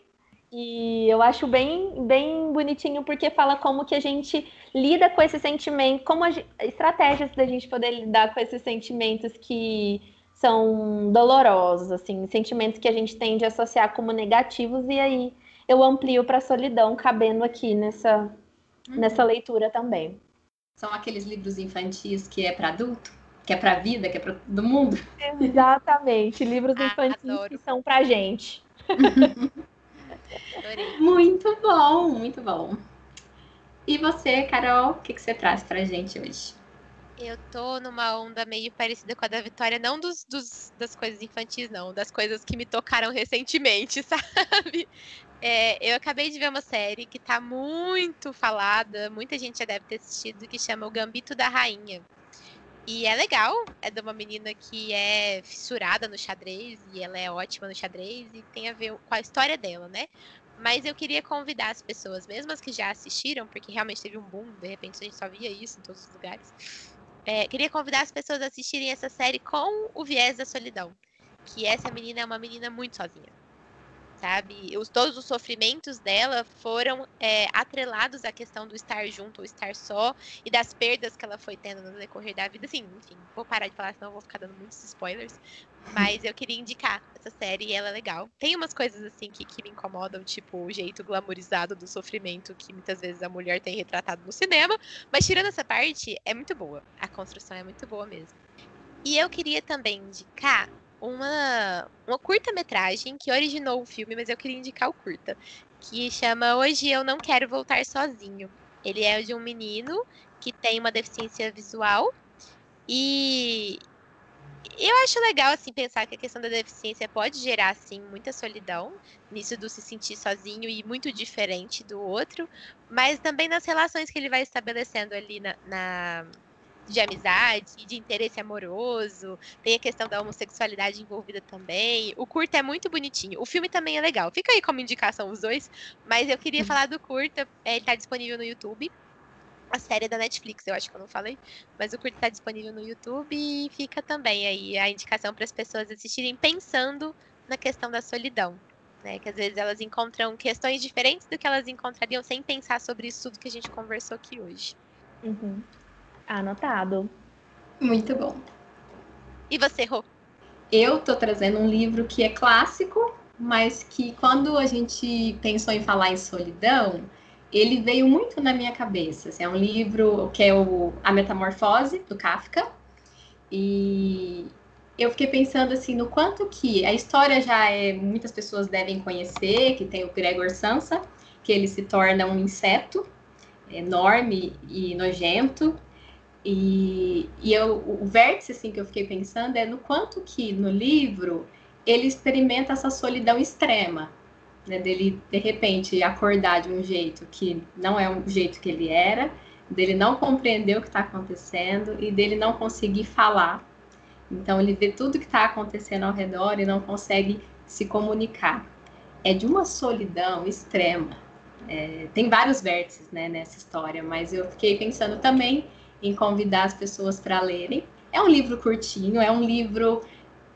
Speaker 5: E eu acho bem, bem bonitinho porque fala como que a gente lida com esse sentimento, como a, estratégias da gente poder lidar com esses sentimentos que são dolorosos, assim, sentimentos que a gente tende a associar como negativos e aí eu amplio para solidão, cabendo aqui nessa, uhum. nessa leitura também.
Speaker 1: São aqueles livros infantis que é para adulto? que é para a vida, que é para do mundo.
Speaker 5: Exatamente, livros ah, infantis adoro. que são para gente.
Speaker 1: muito bom, muito bom. E você, Carol, o que, que você traz para a gente hoje?
Speaker 2: Eu tô numa onda meio parecida com a da Vitória, não dos, dos, das coisas infantis, não, das coisas que me tocaram recentemente, sabe? É, eu acabei de ver uma série que tá muito falada, muita gente já deve ter assistido, que chama O Gambito da Rainha. E é legal, é de uma menina que é fissurada no xadrez e ela é ótima no xadrez e tem a ver com a história dela, né? Mas eu queria convidar as pessoas, mesmo as que já assistiram, porque realmente teve um boom, de repente a gente só via isso em todos os lugares. É, queria convidar as pessoas a assistirem essa série com o viés da solidão. Que essa menina é uma menina muito sozinha sabe? Os, todos os sofrimentos dela foram é, atrelados à questão do estar junto ou estar só e das perdas que ela foi tendo no decorrer da vida. Assim, enfim, vou parar de falar, senão vou ficar dando muitos spoilers. Mas eu queria indicar essa série e ela é legal. Tem umas coisas assim que, que me incomodam, tipo o jeito glamorizado do sofrimento que muitas vezes a mulher tem retratado no cinema. Mas tirando essa parte, é muito boa. A construção é muito boa mesmo. E eu queria também indicar uma, uma curta-metragem que originou o filme, mas eu queria indicar o curta, que chama Hoje Eu Não Quero Voltar Sozinho. Ele é de um menino que tem uma deficiência visual e eu acho legal assim pensar que a questão da deficiência pode gerar assim muita solidão nisso do se sentir sozinho e muito diferente do outro, mas também nas relações que ele vai estabelecendo ali na, na de amizade, de interesse amoroso, tem a questão da homossexualidade envolvida também. O curta é muito bonitinho. O filme também é legal. Fica aí como indicação os dois, mas eu queria uhum. falar do curta, é, ele tá disponível no YouTube. A série é da Netflix, eu acho que eu não falei, mas o curta está disponível no YouTube e fica também aí a indicação para as pessoas assistirem pensando na questão da solidão. Né, que às vezes elas encontram questões diferentes do que elas encontrariam sem pensar sobre isso tudo que a gente conversou aqui hoje.
Speaker 5: Uhum. Anotado.
Speaker 1: Muito bom.
Speaker 2: E você, Rô?
Speaker 1: Eu tô trazendo um livro que é clássico, mas que quando a gente pensou em falar em solidão, ele veio muito na minha cabeça. Assim, é um livro que é o A Metamorfose, do Kafka. E eu fiquei pensando assim no quanto que a história já é muitas pessoas devem conhecer, que tem o Gregor Samsa, que ele se torna um inseto enorme e nojento. E, e eu, o vértice assim que eu fiquei pensando é no quanto que no livro ele experimenta essa solidão extrema, né, dele de repente acordar de um jeito que não é o jeito que ele era, dele não compreender o que está acontecendo e dele não conseguir falar. Então ele vê tudo que está acontecendo ao redor e não consegue se comunicar. É de uma solidão extrema. É, tem vários vértices né, nessa história, mas eu fiquei pensando também em convidar as pessoas para lerem. É um livro curtinho, é um livro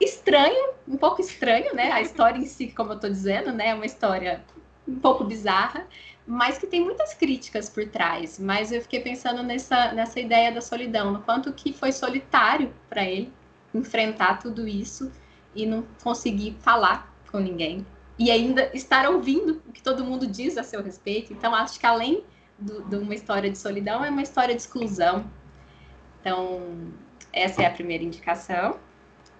Speaker 1: estranho, um pouco estranho, né? A história em si, como eu estou dizendo, né? É uma história um pouco bizarra, mas que tem muitas críticas por trás. Mas eu fiquei pensando nessa, nessa ideia da solidão, no quanto que foi solitário para ele enfrentar tudo isso e não conseguir falar com ninguém. E ainda estar ouvindo o que todo mundo diz a seu respeito. Então, acho que além de uma história de solidão, é uma história de exclusão. Então, essa é a primeira indicação.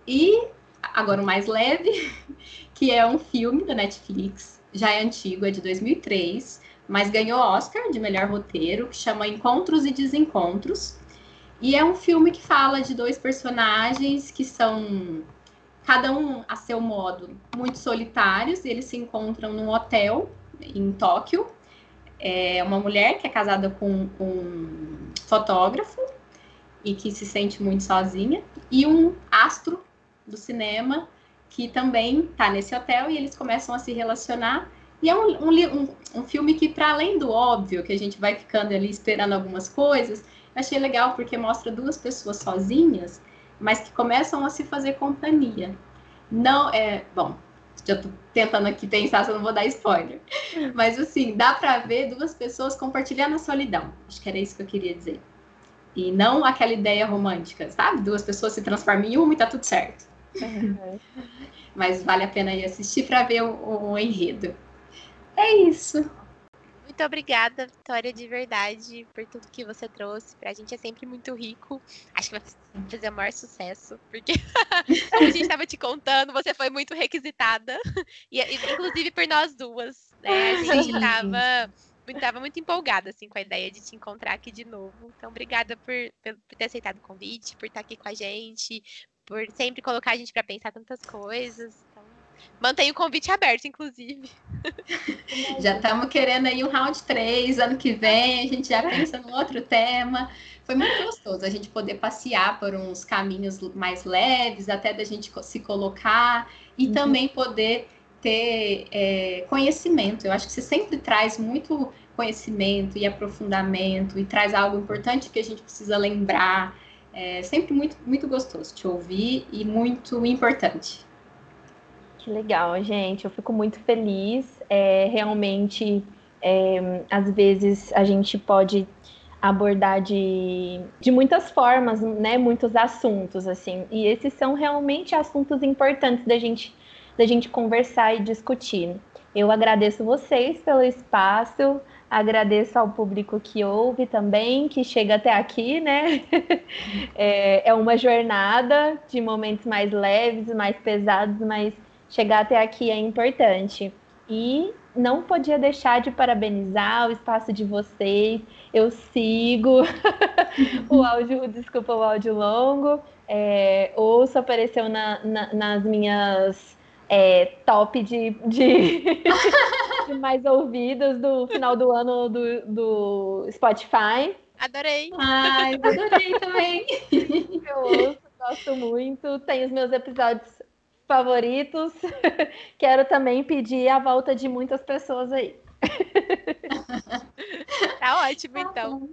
Speaker 1: E agora o mais leve, que é um filme da Netflix, já é antigo, é de 2003, mas ganhou Oscar de melhor roteiro, que chama Encontros e Desencontros. E é um filme que fala de dois personagens que são cada um a seu modo muito solitários, e eles se encontram num hotel em Tóquio. É uma mulher que é casada com um fotógrafo e que se sente muito sozinha, e um astro do cinema que também está nesse hotel e eles começam a se relacionar. E é um, um, um filme que, para além do óbvio, que a gente vai ficando ali esperando algumas coisas, achei legal porque mostra duas pessoas sozinhas, mas que começam a se fazer companhia. Não é. Bom, já tô tentando aqui pensar se eu não vou dar spoiler. Mas assim, dá para ver duas pessoas compartilhando a solidão. Acho que era isso que eu queria dizer. E não aquela ideia romântica, sabe? Duas pessoas se transformam em uma e tá tudo certo. Uhum. Mas vale a pena ir assistir para ver o, o, enredo. É isso.
Speaker 2: Muito obrigada, Vitória, de verdade, por tudo que você trouxe. Pra gente é sempre muito rico. Acho que vai fazer o maior sucesso, porque a gente estava te contando, você foi muito requisitada. E, inclusive por nós duas. Né? A gente estava estava muito empolgada assim com a ideia de te encontrar aqui de novo. Então, obrigada por, por ter aceitado o convite, por estar aqui com a gente, por sempre colocar a gente para pensar tantas coisas. Mantenho o convite aberto, inclusive.
Speaker 1: Já estamos querendo aí um round 3, ano que vem, a gente já pensa no outro tema. Foi muito gostoso a gente poder passear por uns caminhos mais leves, até da gente se colocar e uhum. também poder ter é, conhecimento. Eu acho que você sempre traz muito conhecimento e aprofundamento e traz algo importante que a gente precisa lembrar. É sempre muito, muito gostoso te ouvir e muito importante.
Speaker 5: Que legal, gente. Eu fico muito feliz. É, realmente, é, às vezes, a gente pode abordar de, de muitas formas, né? Muitos assuntos, assim. E esses são realmente assuntos importantes da gente, da gente conversar e discutir. Eu agradeço vocês pelo espaço, Agradeço ao público que ouve também, que chega até aqui, né? é, é uma jornada de momentos mais leves, mais pesados, mas chegar até aqui é importante. E não podia deixar de parabenizar o espaço de vocês. Eu sigo o áudio, desculpa o áudio longo. É, ouço apareceu na, na, nas minhas é, top de, de, de, mais ouvidos do final do ano do, do Spotify.
Speaker 2: Adorei.
Speaker 1: Ai, adorei também.
Speaker 5: Eu ouço, gosto muito. Tenho os meus episódios favoritos. Quero também pedir a volta de muitas pessoas aí.
Speaker 2: Tá ótimo, então.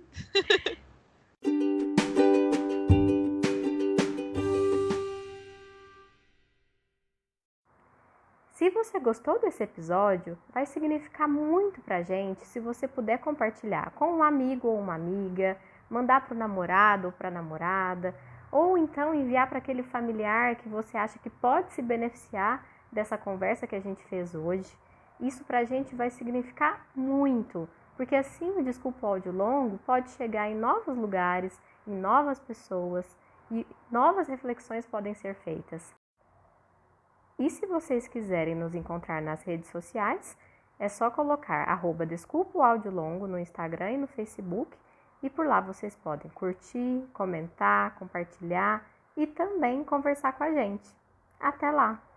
Speaker 3: Se você gostou desse episódio, vai significar muito pra gente se você puder compartilhar com um amigo ou uma amiga, mandar para o namorado ou para a namorada, ou então enviar para aquele familiar que você acha que pode se beneficiar dessa conversa que a gente fez hoje. Isso para a gente vai significar muito, porque assim o Desculpa Áudio Longo pode chegar em novos lugares, em novas pessoas e novas reflexões podem ser feitas. E se vocês quiserem nos encontrar nas redes sociais, é só colocar arroba Desculpa o Áudio Longo no Instagram e no Facebook e por lá vocês podem curtir, comentar, compartilhar e também conversar com a gente. Até lá!